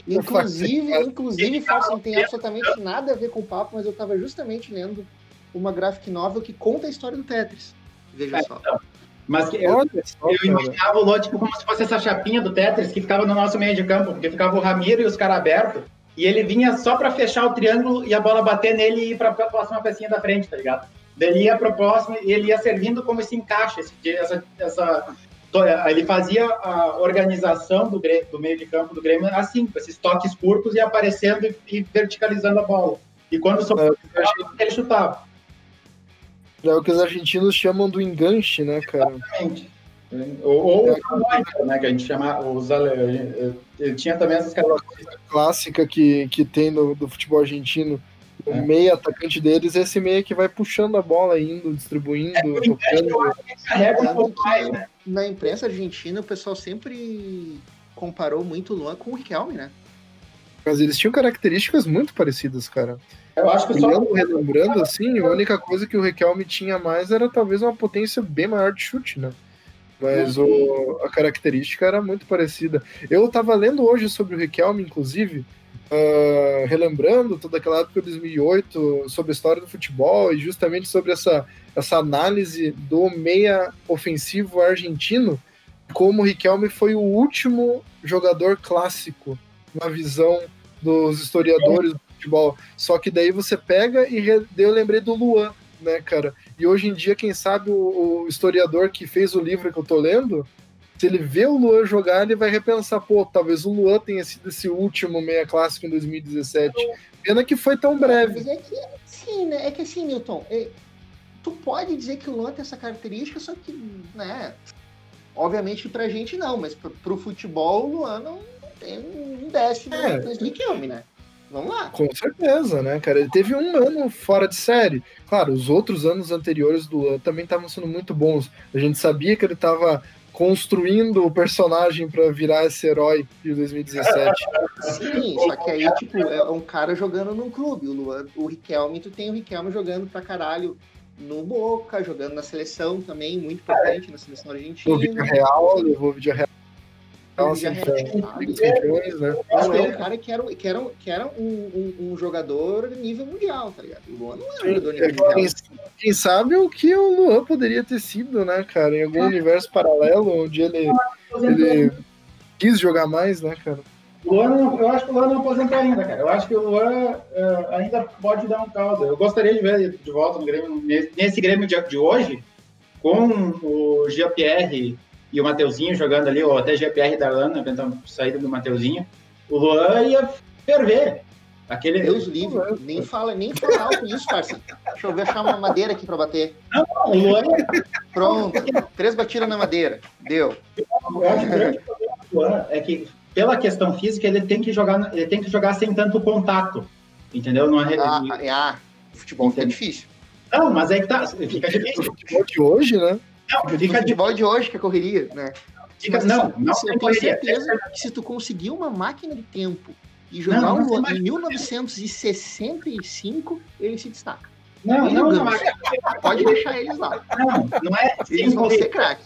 inclusive, inclusive, Fábio, não tem absolutamente nada a ver com o papo, mas eu tava justamente lendo uma graphic novel que conta a história do Tetris. Veja é, só. Então, mas eu, eu imaginava o Lô tipo, como se fosse essa chapinha do Tetris que ficava no nosso meio de campo, porque ficava o Ramiro e os caras abertos, e ele vinha só para fechar o triângulo e a bola bater nele e ir para a próxima pecinha da frente, tá ligado? Ele ia para o próximo e ele ia servindo como esse encaixe, essa, essa, ele fazia a organização do, do meio de campo do Grêmio assim, com esses toques curtos e aparecendo e, e verticalizando a bola. E quando é, ele chutava. É o que os argentinos chamam do enganche, né, cara? Exatamente. Ou, ou é, né, que a gente chama, os, ele tinha também essas características. clássica que, que tem no, do futebol argentino. O é. meio atacante deles é esse meio que vai puxando a bola, indo, distribuindo, é, tocando. mais, né? Na imprensa argentina, o pessoal sempre comparou muito o Luan com o Riquelme, né? Mas eles tinham características muito parecidas, cara. Eu acho que só. Olhando, relembrando, assim, a única coisa que o Riquelme tinha mais era talvez uma potência bem maior de chute, né? Mas o, a característica era muito parecida. Eu tava lendo hoje sobre o Riquelme, inclusive, uh, relembrando toda aquela época de 2008, sobre a história do futebol e justamente sobre essa, essa análise do meia ofensivo argentino, como o Riquelme foi o último jogador clássico na visão dos historiadores do futebol. Só que daí você pega e eu lembrei do Luan, né, cara? E hoje em dia, quem sabe o, o, historiador que fez o livro que eu tô lendo, se ele vê o Luan jogar, ele vai repensar, pô, talvez o Luan tenha sido esse último meia clássico em 2017. Pena que foi tão breve. É que, sim, né? É que assim, Newton, é, tu pode dizer que o Luan tem essa característica, só que, né? Obviamente pra gente não, mas pro, pro futebol o Luan não tem um décimo é. do né? Vamos lá. Com certeza, né, cara? Ele teve um ano fora de série. Claro, os outros anos anteriores do Luan também estavam sendo muito bons. A gente sabia que ele estava construindo o personagem para virar esse herói de 2017. <laughs> Sim, só que aí, tipo, é um cara jogando num clube. O, Luan, o Riquelme, tu tem o Riquelme jogando pra caralho no Boca, jogando na seleção também, muito importante na seleção argentina. No Vídeo Real, levou o Vídeo Real nossa, então, campeões, né? Não, é um cara que era, que era, que era um, um, um jogador nível mundial, tá ligado? O Luan não é um jogador nível mundial. Quem, quem, sabe o que o Luan poderia ter sido, né, cara? Em algum ah. universo paralelo onde ele, ele quis jogar mais, né, cara? Luan eu acho que o Luan não aposentou ainda, cara. Eu acho que o Luan uh, ainda pode dar um caldo. Eu gostaria de ver ele de volta no Grêmio, nesse Grêmio de, de hoje, com o Jean-Pierre e o Mateuzinho jogando ali, ou até GPR da Lana, tentando saída do Mateuzinho, o Luan ia ferver. Aquele... Deus livre, nem fala, nem fala alto isso, parça. Deixa eu ver achar uma madeira aqui pra bater. Não, o Luan. Pronto, três batidas na madeira. Deu. Eu acho que o grande problema do Luan é que, pela questão física, ele tem que jogar, ele tem que jogar sem tanto contato. Entendeu? Não é... Ah, ah, futebol fica difícil. Não, mas é que tá. Fica difícil. O futebol de hoje, né? Não, fica de futebol de hoje que é correria, né? Fica, não, não, tenho certeza que se tu conseguir uma máquina de tempo e jogar não, não um em 1965, ele se destaca. Não, não, não, não, Pode deixar eles lá. Não, não é. Eles vão ser craques.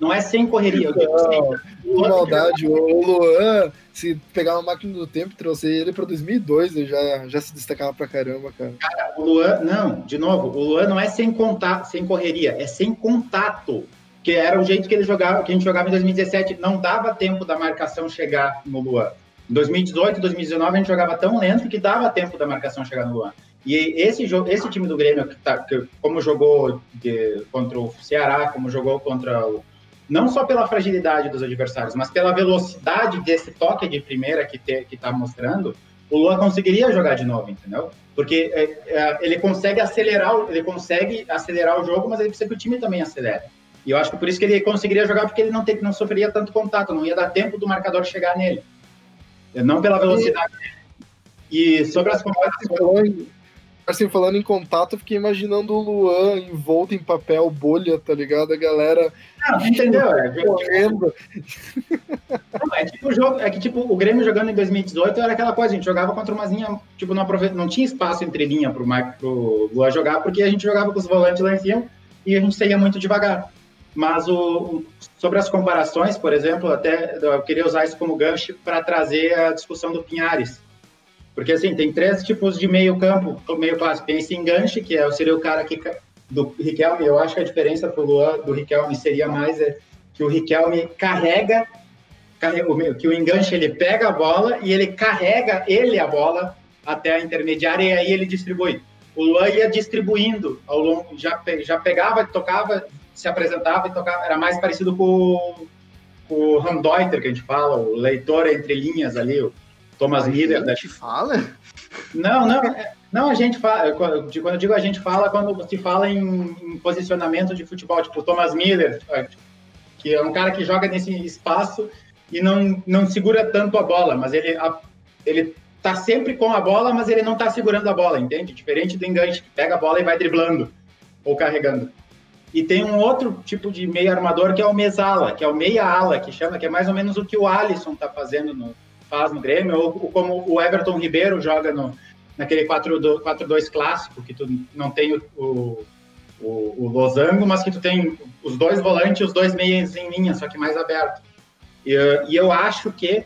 Não é sem correria. Eu digo que maldade. O Luan, se pegar uma máquina do tempo e trouxer ele para 2002, ele já, já se destacava pra caramba, cara. Cara, o Luan, não, de novo, o Luan não é sem contato, sem correria, é sem contato. Que era o jeito que ele jogava, que a gente jogava em 2017, não dava tempo da marcação chegar no Luan. Em 2018, 2019 a gente jogava tão lento que dava tempo da marcação chegar no Luan. E esse, esse time do Grêmio, que tá, que, como jogou de, contra o Ceará, como jogou contra o, não só pela fragilidade dos adversários, mas pela velocidade desse toque de primeira que está mostrando, o Lua conseguiria jogar de novo, entendeu? Porque é, é, ele consegue acelerar, ele consegue acelerar o jogo, mas ele precisa que o time também acelere. E eu acho que por isso que ele conseguiria jogar, porque ele não, tem, não sofreria tanto contato, não ia dar tempo do marcador chegar nele. Não pela velocidade e... E sobre as comparações assim, falando em contato, fiquei imaginando o Luan envolto em papel bolha, tá ligado? A galera. Não, entendeu? É, correndo. Não, é tipo o jogo, é que tipo, o Grêmio jogando em 2018 era aquela coisa, a gente jogava contra uma linha, tipo, não, aprove... não tinha espaço entre linha pro, Mar... pro Luan jogar, porque a gente jogava com os volantes lá em cima e a gente saía muito devagar. Mas o, sobre as comparações, por exemplo, até eu queria usar isso como gancho para trazer a discussão do Pinhares porque, assim, tem três tipos de meio campo, meio clássico. Tem esse enganche, que é, seria o cara que, do Riquelme. Eu acho que a diferença pro Luan, do Riquelme seria mais é, que o Riquelme carrega, carrega que o enganche ele pega a bola e ele carrega ele a bola até a intermediária e aí ele distribui. O Luan ia distribuindo ao longo, já, já pegava, tocava, se apresentava e tocava. Era mais parecido com, com o Randeuter, que a gente fala, o leitor entre linhas ali, o, Thomas Miller. A gente da... fala? Não, não, é, não a gente fala. Quando eu digo a gente fala, quando se fala em, em posicionamento de futebol, tipo Thomas Miller, que é um cara que joga nesse espaço e não, não segura tanto a bola, mas ele, a, ele tá sempre com a bola, mas ele não tá segurando a bola, entende? Diferente do enganche, que pega a bola e vai driblando ou carregando. E tem um outro tipo de meia armador que é o mesala, que é o meia ala, que chama, que é mais ou menos o que o Alisson tá fazendo no, faz no Grêmio, ou, ou como o Everton Ribeiro joga no, naquele 4-2 clássico, que tu não tem o, o, o, losango, mas que tu tem os dois volantes e os dois meias em linha, só que mais aberto. E, e eu acho que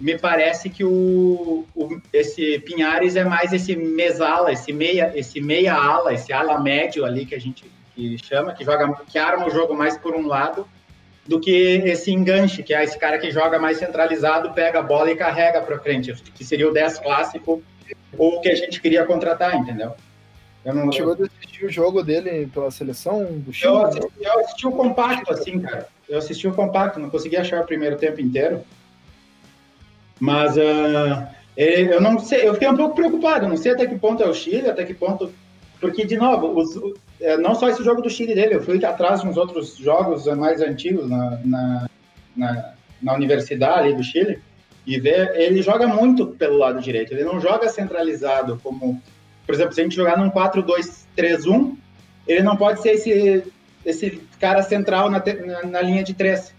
me parece que o, o, esse Pinhares é mais esse mesala, esse meia, esse meia ala, esse ala médio ali que a gente que chama, que joga, que arma o jogo mais por um lado, do que esse enganche, que é esse cara que joga mais centralizado, pega a bola e carrega para frente, que seria o 10 clássico ou o que a gente queria contratar, entendeu? Eu não chegou a assistir o jogo dele pela seleção do Chile? Eu assisti, eu assisti o compacto, assim, cara. Eu assisti o compacto, não consegui achar o primeiro tempo inteiro. Mas uh, eu não sei, eu fiquei um pouco preocupado, não sei até que ponto é o Chile, até que ponto. Porque, de novo, os, é, não só esse jogo do Chile dele, eu fui atrás de uns outros jogos mais antigos na, na, na, na universidade do Chile e ver, ele joga muito pelo lado direito, ele não joga centralizado como, por exemplo, se a gente jogar num 4-2-3-1, ele não pode ser esse, esse cara central na, na, linha de três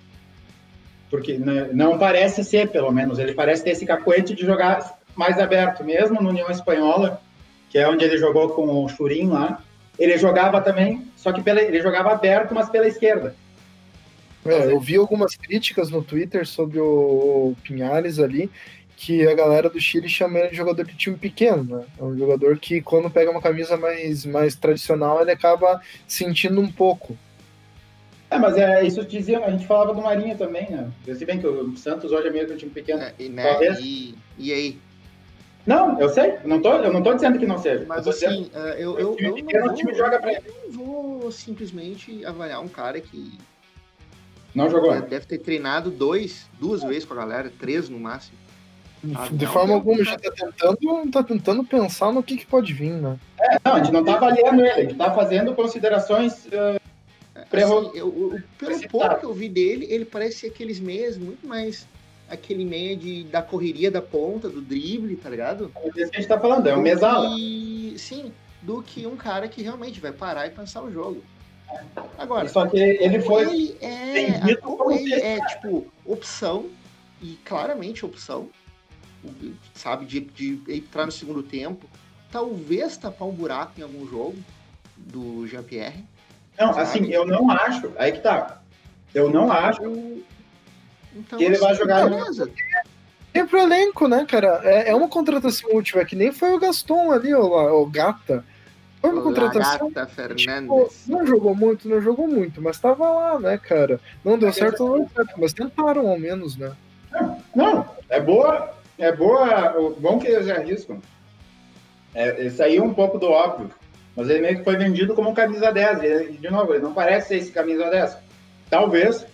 porque não parece ser, pelo menos, ele parece ter esse cacuete de jogar mais aberto, mesmo no União Espanhola, que é onde ele jogou com o Churin lá, ele jogava também, só que pela, ele jogava aberto, mas pela esquerda. É, eu vi algumas críticas no Twitter sobre o Pinhares ali, que a galera do Chile chama ele de jogador de time pequeno, né? É um jogador que quando pega uma camisa mais, mais tradicional, ele acaba sentindo um pouco. É, mas é isso que dizia, a gente falava do Marinho também, né? Se bem que o Santos hoje é meio que um time pequeno. É, e, né, e, e, aí? Não, eu sei, eu não tô, eu não tô dizendo que não seja. Mas eu assim, dizendo, uh, eu, eu, eu, pequeno, não vou, time joga pra... eu não vou simplesmente avaliar um cara que não jogou. Deve ter treinado dois, duas vezes com a galera, três no máximo. Ah, de forma alguma, já tá tentando, tá tentando pensar no que, que pode vir, né? É, não, a gente não tá avaliando ele, a gente tá fazendo considerações uh, Assim, eu, pelo pouco que eu vi dele, ele parece aqueles meias muito mais aquele meia de, da correria da ponta, do drible, tá ligado? É isso que a gente tá falando, é um mesala. Sim, do que um cara que realmente vai parar e pensar o jogo. Agora, só que ele foi. Ele é, como ele é, tipo, opção, e claramente opção, sabe, de, de entrar no segundo tempo, talvez tapar um buraco em algum jogo do Jean-Pierre não, assim, eu não acho. Aí que tá. Eu não acho então, que ele vai assim, jogar. Beleza. É pro elenco, né, cara? É, é uma contratação útil, é que nem foi o Gaston ali, o, o Gata. Foi uma contratação. Gata Fernandes. Tipo, não jogou muito, não jogou muito, mas tava lá, né, cara? Não deu certo, não deu certo, mas tentaram ao menos, né? Não, não é boa. É boa. Bom que eles arriscam. É, saiu um pouco do óbvio. Mas ele meio que foi vendido como um camisa 10. E, de novo, ele não parece ser esse camisa 10. Talvez.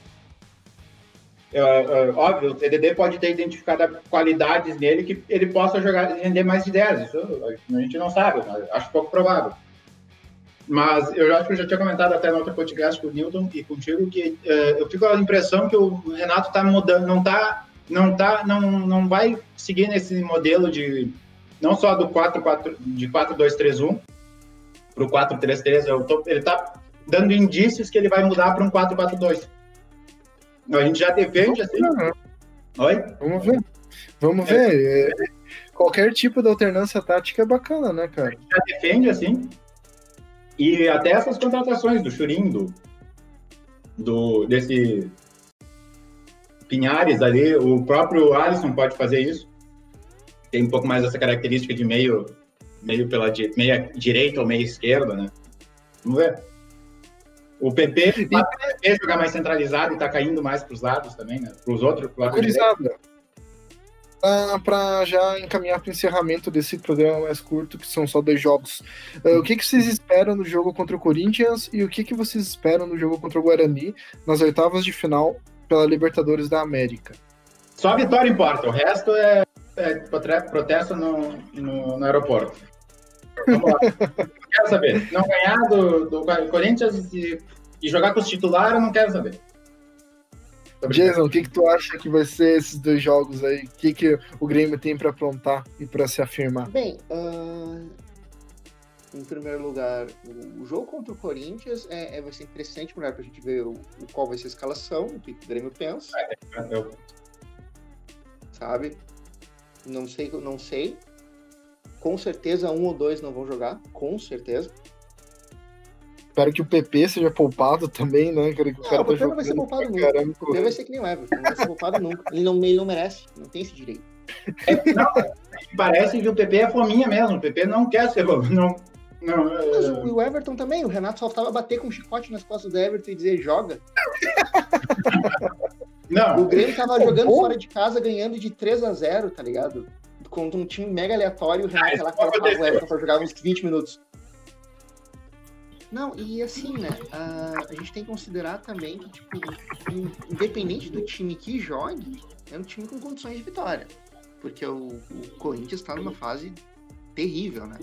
É, óbvio, o TDD pode ter identificado qualidades nele que ele possa jogar render mais de 10. Isso a gente não sabe, acho pouco provável. Mas eu acho que eu já tinha comentado até no outro podcast com o Newton e contigo que uh, eu fico com a impressão que o Renato está mudando, não tá, não tá, não, não vai seguir nesse modelo de não só do 4, 4 de 4 2 3 1, para o 4-3-3. Ele está dando indícios que ele vai mudar para um 4-4-2. A gente já defende assim. Oi? Vamos ver. Vamos é. ver. É, qualquer tipo de alternância tática é bacana, né, cara? A gente já defende assim. E até essas contratações do Churim, do, desse Pinhares ali, o próprio Alisson pode fazer isso. Tem um pouco mais essa característica de meio meio pela meia direita ou meia esquerda, né? Vamos ver. O PP PP jogar mais centralizado e tá caindo mais para os lados também, né? Para os outros, pro lado para já encaminhar para o encerramento desse programa mais curto, que são só dois jogos. Uh, o que, que vocês esperam no jogo contra o Corinthians e o que, que vocês esperam no jogo contra o Guarani nas oitavas de final pela Libertadores da América? Só a vitória importa, o resto é, é protesto no, no, no aeroporto. Vamos lá. quero saber. Não ganhar do, do Corinthians e, e, jogar com os titulares, eu não quero saber. Jason, o que, que tu acha que vai ser esses dois jogos aí? O que, que o Grêmio tem para aprontar e para se afirmar? Bem, uh, em primeiro lugar, o jogo contra o Corinthians é, é vai ser interessante para a gente ver o, qual vai ser a escalação, o que o Grêmio pensa. É, eu... Sabe? Não sei, não sei. Com certeza um ou dois não vão jogar, com certeza. Espero que o PP seja poupado também, né? Quero que o Não, cara o tá PP não vai ser poupado nunca. caramba. O PP vai ser que nem o Everton, não vai ser poupado nunca. Ele não, ele não merece, não tem esse direito. Parece que o PP é fominha mesmo. O PP não quer ser. Não, não, Mas é, o, o Everton também, o Renato só faltava bater com um chicote nas costas do Everton e dizer joga. O não, Grêmio tava jogando bom. fora de casa, ganhando de 3 a 0 tá ligado? Contra um time mega aleatório, o Renato isso lá não colocava o. Everton pra jogar uns 20 minutos. Não, e assim, né? a- a gente tem que considerar também que, tipo, in- independente do time que jogue, é um time com condições de vitória. Porque o, o Corinthians tá numa fase terrível, né?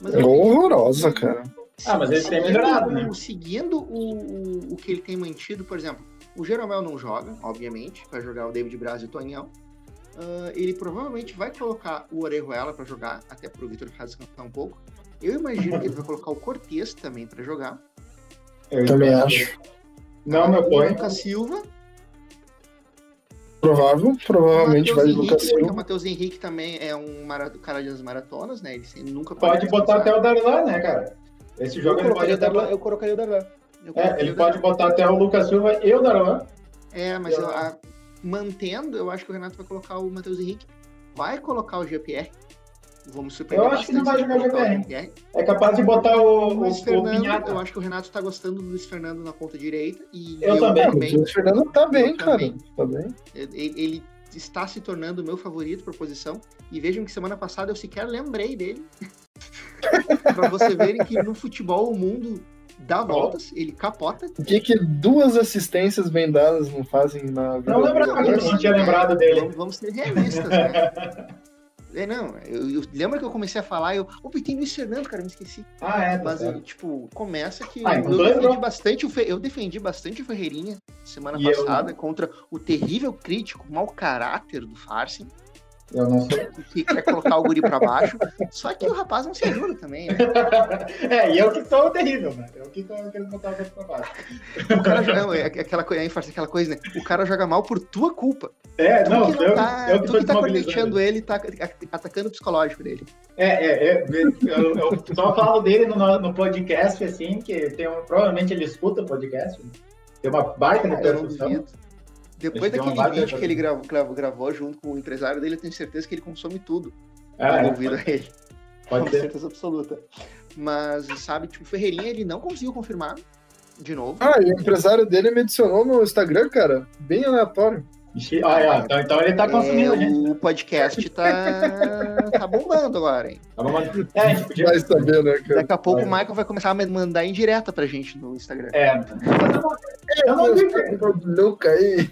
Mas acredito Horrorosa, cara. Ah, mas têm seguindo melhorado, né? Seguindo o, o, o que ele tem mantido, por exemplo, o Jeromel não joga, obviamente, vai jogar o David Braz e o Tonhão. Ah, ele provavelmente vai colocar o Orejuela para jogar, até pro Vitor descansar um pouco. Eu imagino que ele vai colocar o Cortez também para jogar. eu Também acho. Não me O oponho. Lucas Silva. Provável, provavelmente o vai Lucas porque O Silva. Matheus Henrique também é um mara- cara das maratonas, né? Ele sempre- nunca Pode botar até o Darlan, né, cara? Esse eu jogo ele pode colocaria, o até Darlan, eu colocaria o Darlan. Eu É, ele pode botar até o Lucas Silva e o Darlan. É, mas Eu- eu- a- mantendo, eu acho que o Renato vai colocar o Matheus Henrique. Vai colocar o GPR. Vamos surpreender Eu acho que não vai jogar o o GPR. É capaz de botar o, O o, Luiz o Fernando, Pinhata. eu acho que o Renato tá gostando do Luiz Fernando na ponta direita. E Eu também. Ah, mas o Luiz Fernando tá bem, Eu cara. também. Tá bem. Ele, ele está se tornando o meu favorito por posição. E vejam que semana passada eu sequer lembrei dele. <laughs> pra você verem que no futebol o mundo dá voltas, ele capota. O que que duas assistências bem dadas não fazem na vida? Não lembrava que eu não tinha lembrado dele. Vamos, vamos ser realistas, né? É, não, eu, eu lembro que eu comecei a falar, eu, opa, tem Luiz Fernando, cara, eu me esqueci. Ah, é, tá Mas, certo. tipo, começa que Ah, então eu, defendi bastante o Fe- eu defendi bastante o Ferreirinha semana E eu passada contra o terrível crítico, mau caráter do Farsi, Eu não sei. que quer colocar o guri pra baixo. Só que o rapaz não se ajuda também, né? <laughs> é, e eu que sou terrível, né? Eu que tô querendo botar o dedo pra baixo. O cara joga, é aquela, coisa, é, aquela coisa, né? O cara joga mal por tua culpa. É, Tu não, que eu, não tá, eu que tu que tá corneteando ele tá atacando o psicológico dele. É, é, é, eu, eu só falo dele no, no podcast, assim, que tem um, provavelmente ele escuta o podcast. né? Tem uma baita Ah, eu repercussão. Depois uma daquele vídeo que ele gravou, gravou, gravou junto com o empresário dele, eu tenho certeza que ele consome tudo Ah, é, envolvido a ele. pode Com ser. certeza absoluta. Mas, sabe, tipo, o Ferreirinha, ele não conseguiu confirmar de novo. Ah, e o empresário dele me adicionou no Instagram, cara. Bem aleatório. Ah, é, então, então ele tá consumindo É, a gente. o podcast tá, tá bombando agora, hein? Tá bom? É, a gente podia. Vai saber, né, cara? Daqui a pouco É. o Michael vai começar a mandar indireta pra gente no Instagram. É. Eu não vi. Luca aí.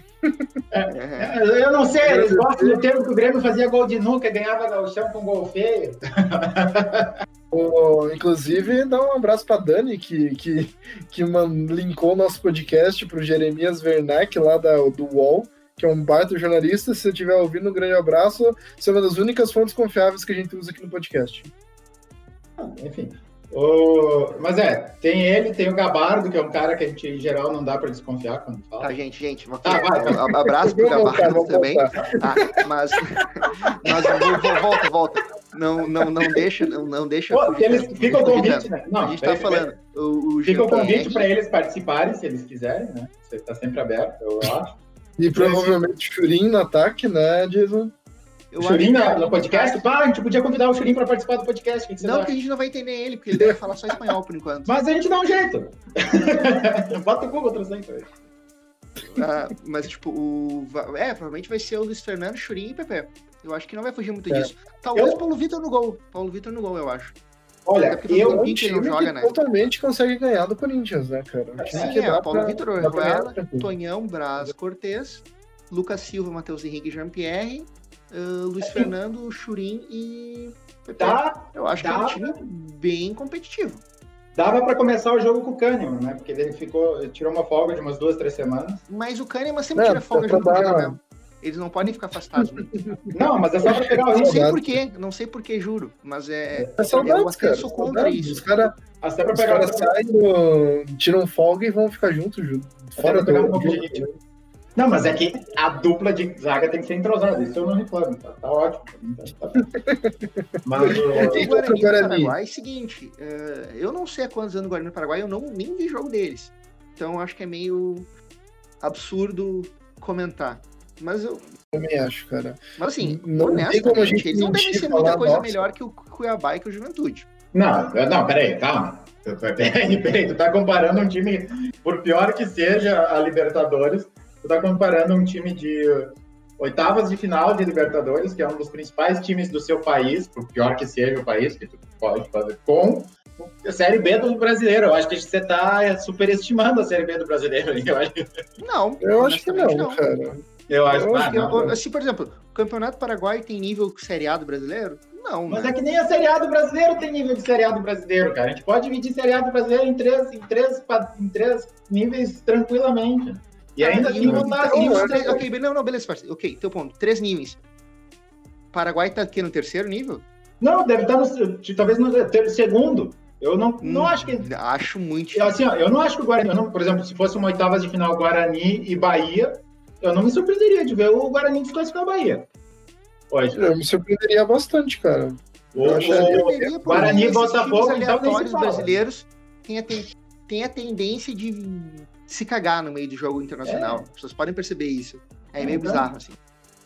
É. Eu não sei, eles gostam do tempo que o Grêmio fazia gol de nuca e ganhava gauchão com gol feio. Ô, inclusive, dá um abraço pra Dani, que, que, que man, linkou nosso podcast pro Jeremias Werneck, lá da, do UOL, que é um baita jornalista. Se você estiver ouvindo, um grande abraço. Você é uma das únicas fontes confiáveis que a gente usa aqui no podcast. Enfim. O... Mas é, tem ele, tem o Gabardo, que é um cara que a gente, em geral, não dá pra desconfiar quando fala. Tá, gente, gente. Tá, vai, vai. um Abraço pro voltar, Gabardo também. Tá, mas, mas vo- vo- volta, volta. Não, não, não deixa, não, não deixa. Pô, fugir eles, o convite, né? a Não, gente tá peraí, falando. O, o Fica o convite para eles participarem, se eles quiserem, né? Você tá sempre aberto, eu acho. E provavelmente Churin no ataque, né, Jason? eu que- na- no podcast? Pá, a gente podia convidar o Churim para participar do podcast. Que que Não, porque a gente não vai entender ele, porque ele deve falar só espanhol por enquanto. Mas a gente dá um jeito. <laughs> Bota o Google Translate. Ah, mas, tipo, o. É, provavelmente vai ser o Luiz Fernando, Churinho e Pepe. Eu acho que não vai fugir muito É. disso. Talvez Eu- Paulo Vitor no gol. Paulo Vitor no gol, eu acho. Olha, faz eu, É um que time não joga, que né? totalmente consegue ganhar do Corinthians, né, cara? Um time Sim, que é, dá o Paulo pra- Vitor, dá Orejuela, tranquilo. Tonhão, Braz, Cortez, Lucas Silva, Matheus Henrique, Jean-Pierre, ah, Luiz Fernando, Churim e. Dá, Eu acho que é um dá. time bem competitivo. dava para começar o jogo com o Kahneman, né? Porque ele ficou, ele tirou uma folga de umas duas, três semanas. Mas o Kahneman sempre É, tira folga dá pra junto com o dar- Jeromel. Eles não podem ficar afastados muito. <laughs> Não, mas é só para pegar o Não ritmo. sei Saudades. porquê, não sei porquê, juro. Mas é. É eu saudades, até cara. sou contra saudades. isso. Os caras Até para os pegar, caras saem, do- tiram folga e vão ficar juntos, ju- fora pra um do ritmo. Não, mas é que a dupla de zaga tem que ser entrosada, isso eu não reclamo, tá, tá ótimo. Tá, tá. <laughs> Mas o, o Guarani, Guarani. Paraguai é o seguinte, uh, eu não sei há quantos anos o Guarani do Paraguai, eu não nem vi jogo deles. Então acho que é meio absurdo comentar. Mas eu. Também acho, cara. Mas assim, não honestamente, eles não devem ser muita coisa nossa. melhor que o Cuiabá e que o Juventude. Não, não, peraí, calma. <laughs> Peraí, peraí, tu tá comparando um time, por pior que seja a Libertadores, tu tá comparando um time de oitavas de final de Libertadores, que é um dos principais times do seu país, por pior que seja o país, que tu pode fazer, com a Série B do brasileiro. Eu acho que você tá superestimando a Série B do brasileiro. Eu acho. Não, eu acho que não, <laughs> não, cara. Eu acho, que, eu, assim, por exemplo, o Campeonato Paraguai tem nível Série A do brasileiro? Não, Mas né? é que nem a Série A do brasileiro tem nível de Série A do brasileiro, cara. A gente pode dividir Série A do brasileiro em três, em três, em três níveis tranquilamente. E ainda assim não tá assim. Três, ok, não, não, beleza, parceiro. Ok, teu ponto. Três níveis. Paraguai tá aqui no terceiro nível? Não, deve estar tá no. Talvez no segundo. Eu não, não hum, acho que. Acho muito. Assim, ó, eu não acho que o Guarani. Não, por exemplo, se fosse uma oitava de final Guarani e Bahia, eu não me surpreenderia de ver o Guarani desclassificar a Bahia. Pode. Eu me surpreenderia bastante, cara. O, o, o Guarani Botafogo, então nem brasileiros tem a, tem a tendência de se cagar no meio do jogo internacional. É. As pessoas podem perceber isso. É meio então, bizarro, assim.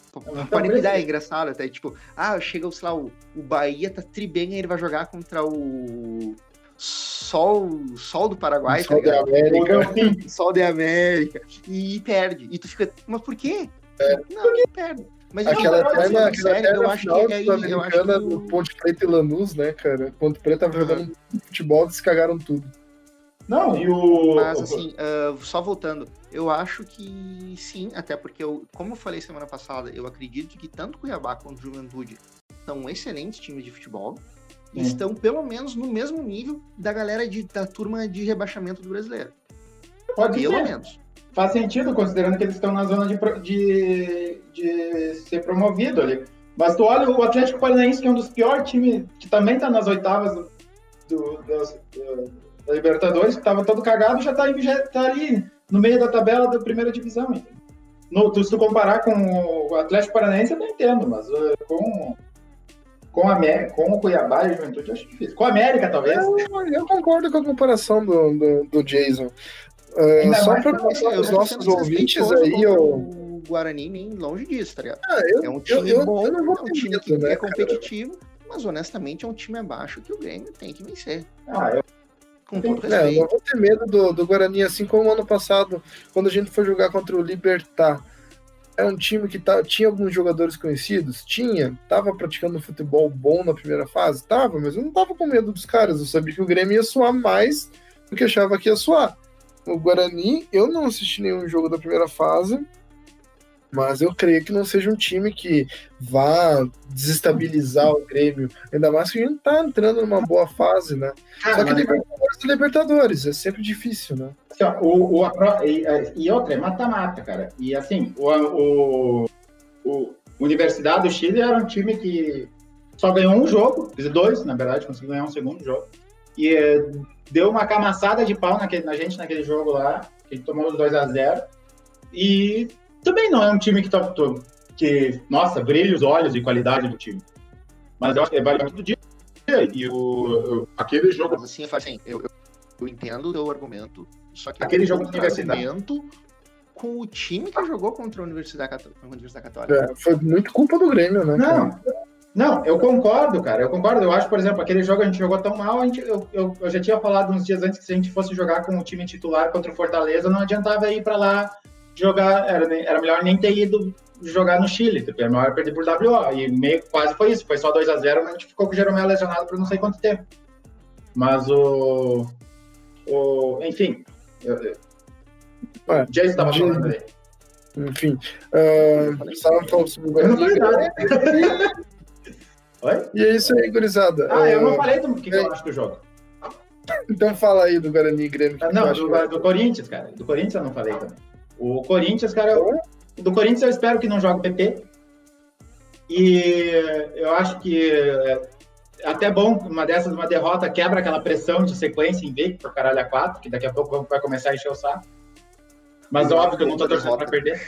Então, Pode me dar, é engraçado até, tipo, ah, chega, sei lá, o, o Bahia tá tri bem, ele vai jogar contra o Sol, Sol do Paraguai, Sol tá da América. <laughs> Sol da América. E perde. E tu fica, mas por quê? É. Não, porque perde. Mas aquela eterna, aquela sério, eu acho que aí, eu acho que do Ponte Preta e Lanús, né, cara? Ponte Preta tava jogando futebol, eles cagaram tudo. Não, e o. Mas assim, uh, só voltando, eu acho que sim, até porque eu, como eu falei semana passada, eu acredito que tanto Cuiabá quanto Juventude são excelentes times de futebol e estão pelo menos no mesmo nível da galera de, da turma de rebaixamento do brasileiro. Pode pelo ser. menos. Faz sentido, considerando que eles estão na zona de, de, de ser promovido ali. Mas tu olha o Atlético Paranaense, que é um dos piores times, que também está nas oitavas do, do, do, da Libertadores, que estava todo cagado, já está tá ali no meio da tabela da primeira divisão. No, se tu comparar com o Atlético Paranaense, eu não entendo, mas uh, com, com, a, com o Cuiabá e o Juventude, eu acho difícil. Com a América, talvez. Eu, eu concordo com a comparação do, do, do Jason. Uh, só para os nossos ouvintes aí, o Guarani nem longe disso, tá ligado? Ah, eu, é um time eu, bom, eu, é um time que né, é competitivo, cara? mas honestamente é um time abaixo que o Grêmio tem que vencer. Ah, eu com todo respeito. É, não vou ter medo do, do Guarani, assim como ano passado, quando a gente foi jogar contra o Libertar. É um time que tá, tinha alguns jogadores conhecidos? Tinha. Tava praticando futebol bom na primeira fase? Tava, mas eu não tava com medo dos caras. Eu sabia que o Grêmio ia suar mais do que achava que ia suar. O Guarani, eu não assisti nenhum jogo da primeira fase, mas eu creio que não seja um time que vá desestabilizar o Grêmio. Ainda mais que a gente tá entrando numa boa fase, né? Ah, Só que Libertadores é Libertadores, é sempre difícil, né? Assim, o, o, a, e, e, outra, é mata-mata, cara. E assim, o, o, o Universidade do Chile era um time que só ganhou um jogo, dois, na verdade, conseguiu ganhar um segundo jogo. E é, deu uma camaçada de pau naquele, na gente naquele jogo lá, que tomou os 2 a 0 E também não é um time que, tá, que nossa, brilha os olhos de qualidade do time. Mas eu acho que vale muito dia. E o, aquele jogo. Mas assim, assim eu, eu, eu entendo o teu argumento. Só que aquele jogo de universidade. com o time que jogou contra a Universidade, a Universidade Católica. É, foi muito culpa do Grêmio, né? Não, não, eu concordo, cara. Eu concordo. Eu acho, por exemplo, aquele jogo a gente jogou tão mal, a gente, eu, eu, eu já tinha falado uns dias antes que se a gente fosse jogar com o time titular contra o Fortaleza, não adiantava ir para lá jogar, era, era melhor nem ter ido jogar no Chile, tipo, era melhor perder por WO. E meio quase foi isso, foi só 2 a 0 mas a gente ficou com o Jeromel lesionado por não sei quanto tempo. Mas o. o enfim. Eu, eu, Ué, Jason estava falando aí. Enfim, uh, estava falando sobre o Guarani. Eu não falei nada. <laughs> Oi? E é isso aí, gurizada. Ah, eu não falei do que, é... eu acho do jogo. Então fala aí do Guarani e Grêmio. Ah, não, do, do, Corinthians, cara. Do Corinthians eu não falei também. O Corinthians, cara, do Corinthians eu espero que não jogue o PP. E eu acho que é até bom, uma dessas, uma derrota, quebra aquela pressão de sequência invicto para caralho a quatro, que daqui a pouco vai começar a encher o saco. Mas óbvio que eu não tô torcendo pra perder.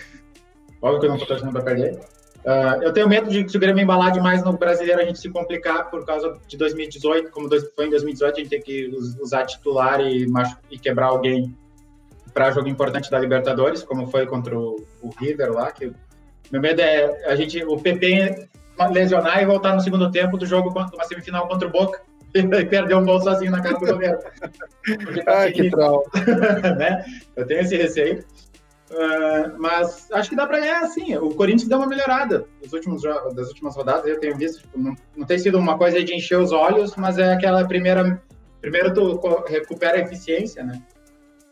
Óbvio que eu não tô torcendo pra perder. Uh, eu tenho medo de se o Grêmio embalar demais no brasileiro a gente se complicar por causa de 2018, como foi em 2018, a gente tem que usar titular e, e quebrar alguém para jogo importante da Libertadores, como foi contra o, o, River lá. Que meu medo é a gente, o PP lesionar e voltar no segundo tempo do jogo contra uma semifinal contra o Boca <laughs> e perder um gol sozinho na cara do goleiro. Tá Ai, que troll. <laughs> né? Eu tenho esse receio. Uh, mas acho que dá para ganhar, sim. O Corinthians deu uma melhorada nos últimos das últimas rodadas. Eu tenho visto, tipo, não, não tem sido uma coisa de encher os olhos, mas é aquela primeira. Primeiro tu recupera a eficiência, né?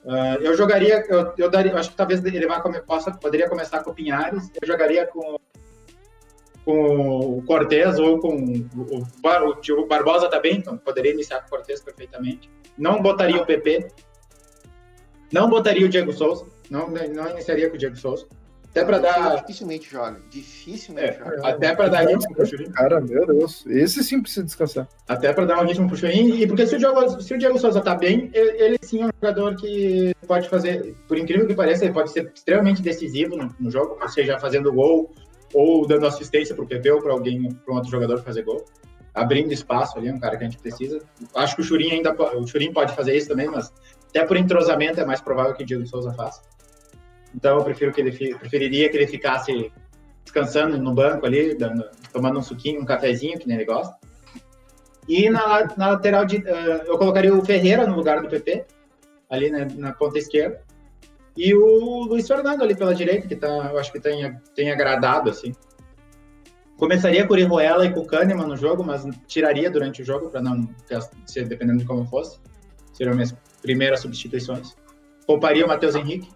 Uh, eu jogaria, eu, eu daria, acho que talvez ele vá possa, poderia começar com o Pinhares. Eu jogaria com com o Cortez ou com o, o, o, o Barbosa também, então poderia iniciar com o Cortez perfeitamente. Não botaria o PP, não botaria o Diego Souza, não, não iniciaria com o Diego Souza. Até para dar. Dificilmente joga. Dificilmente é, joga. Até para dar ritmo pro Churin. Cara, meu Deus. Esse sim precisa descansar. Até para dar um ritmo pro Churin. E porque se o, Diego, se o Diego Souza tá bem, ele, ele, sim é um jogador que pode fazer, por incrível que pareça, ele pode ser extremamente decisivo no, no jogo, ou seja, fazendo gol ou dando assistência para o PP ou para alguém, para um outro jogador fazer gol, abrindo espaço ali, um cara que a gente precisa. Acho que o Churin ainda, o Churin pode fazer isso também, mas até por entrosamento é mais provável que o Diego Souza faça. Então eu prefiro que ele preferiria que ele ficasse descansando no banco ali, dando, tomando um suquinho, um cafezinho, que nem ele gosta. E na, na lateral de, uh, eu colocaria o Ferreira no lugar do PP, ali na, na ponta esquerda. E o Luiz Fernando ali pela direita, que tá, eu acho que tem, tem agradado, assim. Começaria com o Riruela e com o Kahneman no jogo, mas tiraria durante o jogo, para não ser dependendo de como fosse. Seriam minhas primeiras substituições. Pouparia o Matheus Henrique,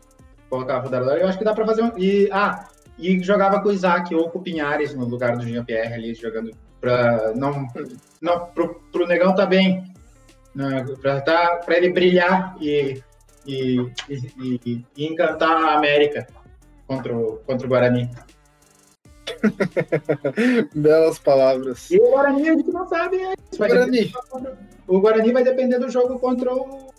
colocava o Darlan. Eu acho que dá para fazer um. E, ah, e jogava com o Isaac ou com o Pinhares no lugar do Jean-Pierre ali, jogando para não, não pro, pro Negão tá bem, né, para tá, para ele brilhar e e, e, e encantar a América contra o, contra o Guarani. <laughs> Belas palavras. E o Guarani a gente não sabe. É isso. Guarani. O Guarani vai depender do jogo contra o.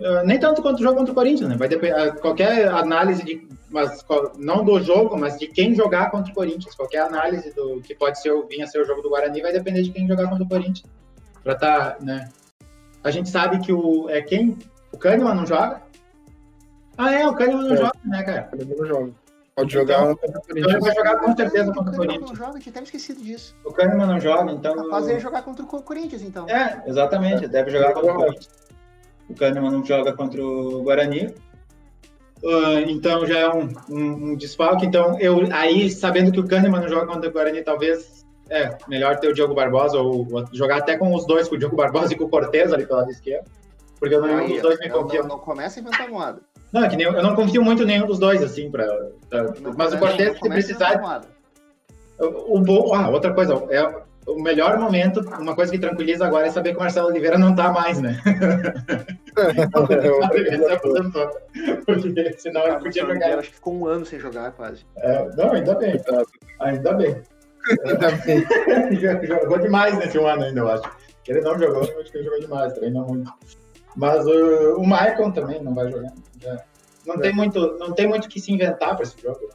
Uh, nem tanto quanto o jogo contra o Corinthians, né? Vai depender. Uh, qualquer análise de. Mas, não do jogo, mas de quem jogar contra o Corinthians. Qualquer análise do que pode ser, vir a ser o jogo do Guarani vai depender de quem jogar contra o Corinthians. Pra tá, né? A gente sabe que o. É quem? O Kahneman não joga? Ah, é, o Kahneman não é. joga, né, cara? O Kahneman não joga. Pode jogar então, Então ele vai jogar com certeza contra o Corinthians. não joga, tinha até esquecido disso. O Kahneman não joga, então. Ele jogar contra o Corinthians, então. É, exatamente, é. deve jogar contra o Corinthians. O Kahneman não joga contra o Guarani. Uh, então já é um, um, um, desfalque. Então, eu aí, sabendo que o Kahneman não joga contra o Guarani, talvez é melhor ter o Diogo Barbosa ou, ou jogar até com os dois, com o Diogo Barbosa e com o Cortez ali pelo lado esquerdo. Porque eu não, nenhum dos dois me confio. Não, não começa a inventar moda. Não, é que nem, eu não confio muito em nenhum dos dois, assim, pra. pra mas o Cortez, se precisar. O, o, ah, outra coisa, é o melhor momento, uma coisa que tranquiliza agora é saber que o Marcelo Oliveira não tá mais, né? ele se aposentou. Porque senão ele podia jogar. Acho que ficou um ano sem jogar, quase. É, não, ainda bem. Ainda bem. Ainda bem. jogou demais nesse um ano ainda, eu acho. Ele não jogou, acho que ele jogou demais, treinou muito. Mas uh, o Maicon também não vai jogar. Já. Não, é. tem muito, não tem muito que se inventar para esse jogo.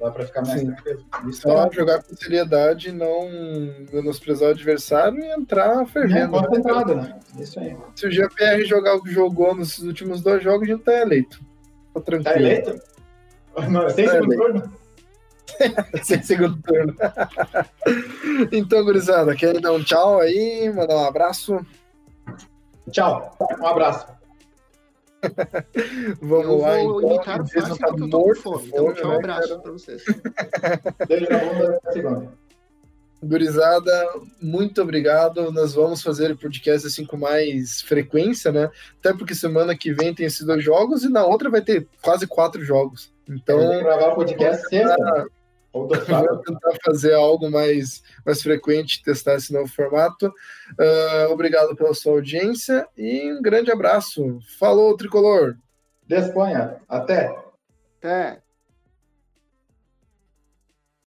Dá para ficar mais Sim. tranquilo. Só é... jogar com seriedade, não menosprezar o adversário e entrar fervendo. É, concentrado, né? Isso aí. Se o GPR jogar o que jogou nos últimos dois jogos, a gente tá eleito. Tá tranquilo. Tá eleito? Não, sem tá segundo eleito. turno? <laughs> sem segundo turno. <laughs> então, gurizada, querem dar um tchau aí, mandar um abraço? Tchau. Um abraço. <laughs> Vamos eu lá, vou então. imitar o Fácil tá porque eu tô com fome. Então, tchau, um né, abraço cara? pra vocês. Beijo na bunda, segunda. Gurizada, muito obrigado. Nós vamos fazer o podcast assim com mais frequência, né? Até porque semana que vem tem esses dois jogos e na outra vai ter quase quatro jogos. Então. Gravar o podcast sexta. Vou tentar fazer algo mais, mais frequente, testar esse novo formato. Uh, obrigado pela sua audiência e um grande abraço. Falou, Tricolor! De Espanha. Até! Até!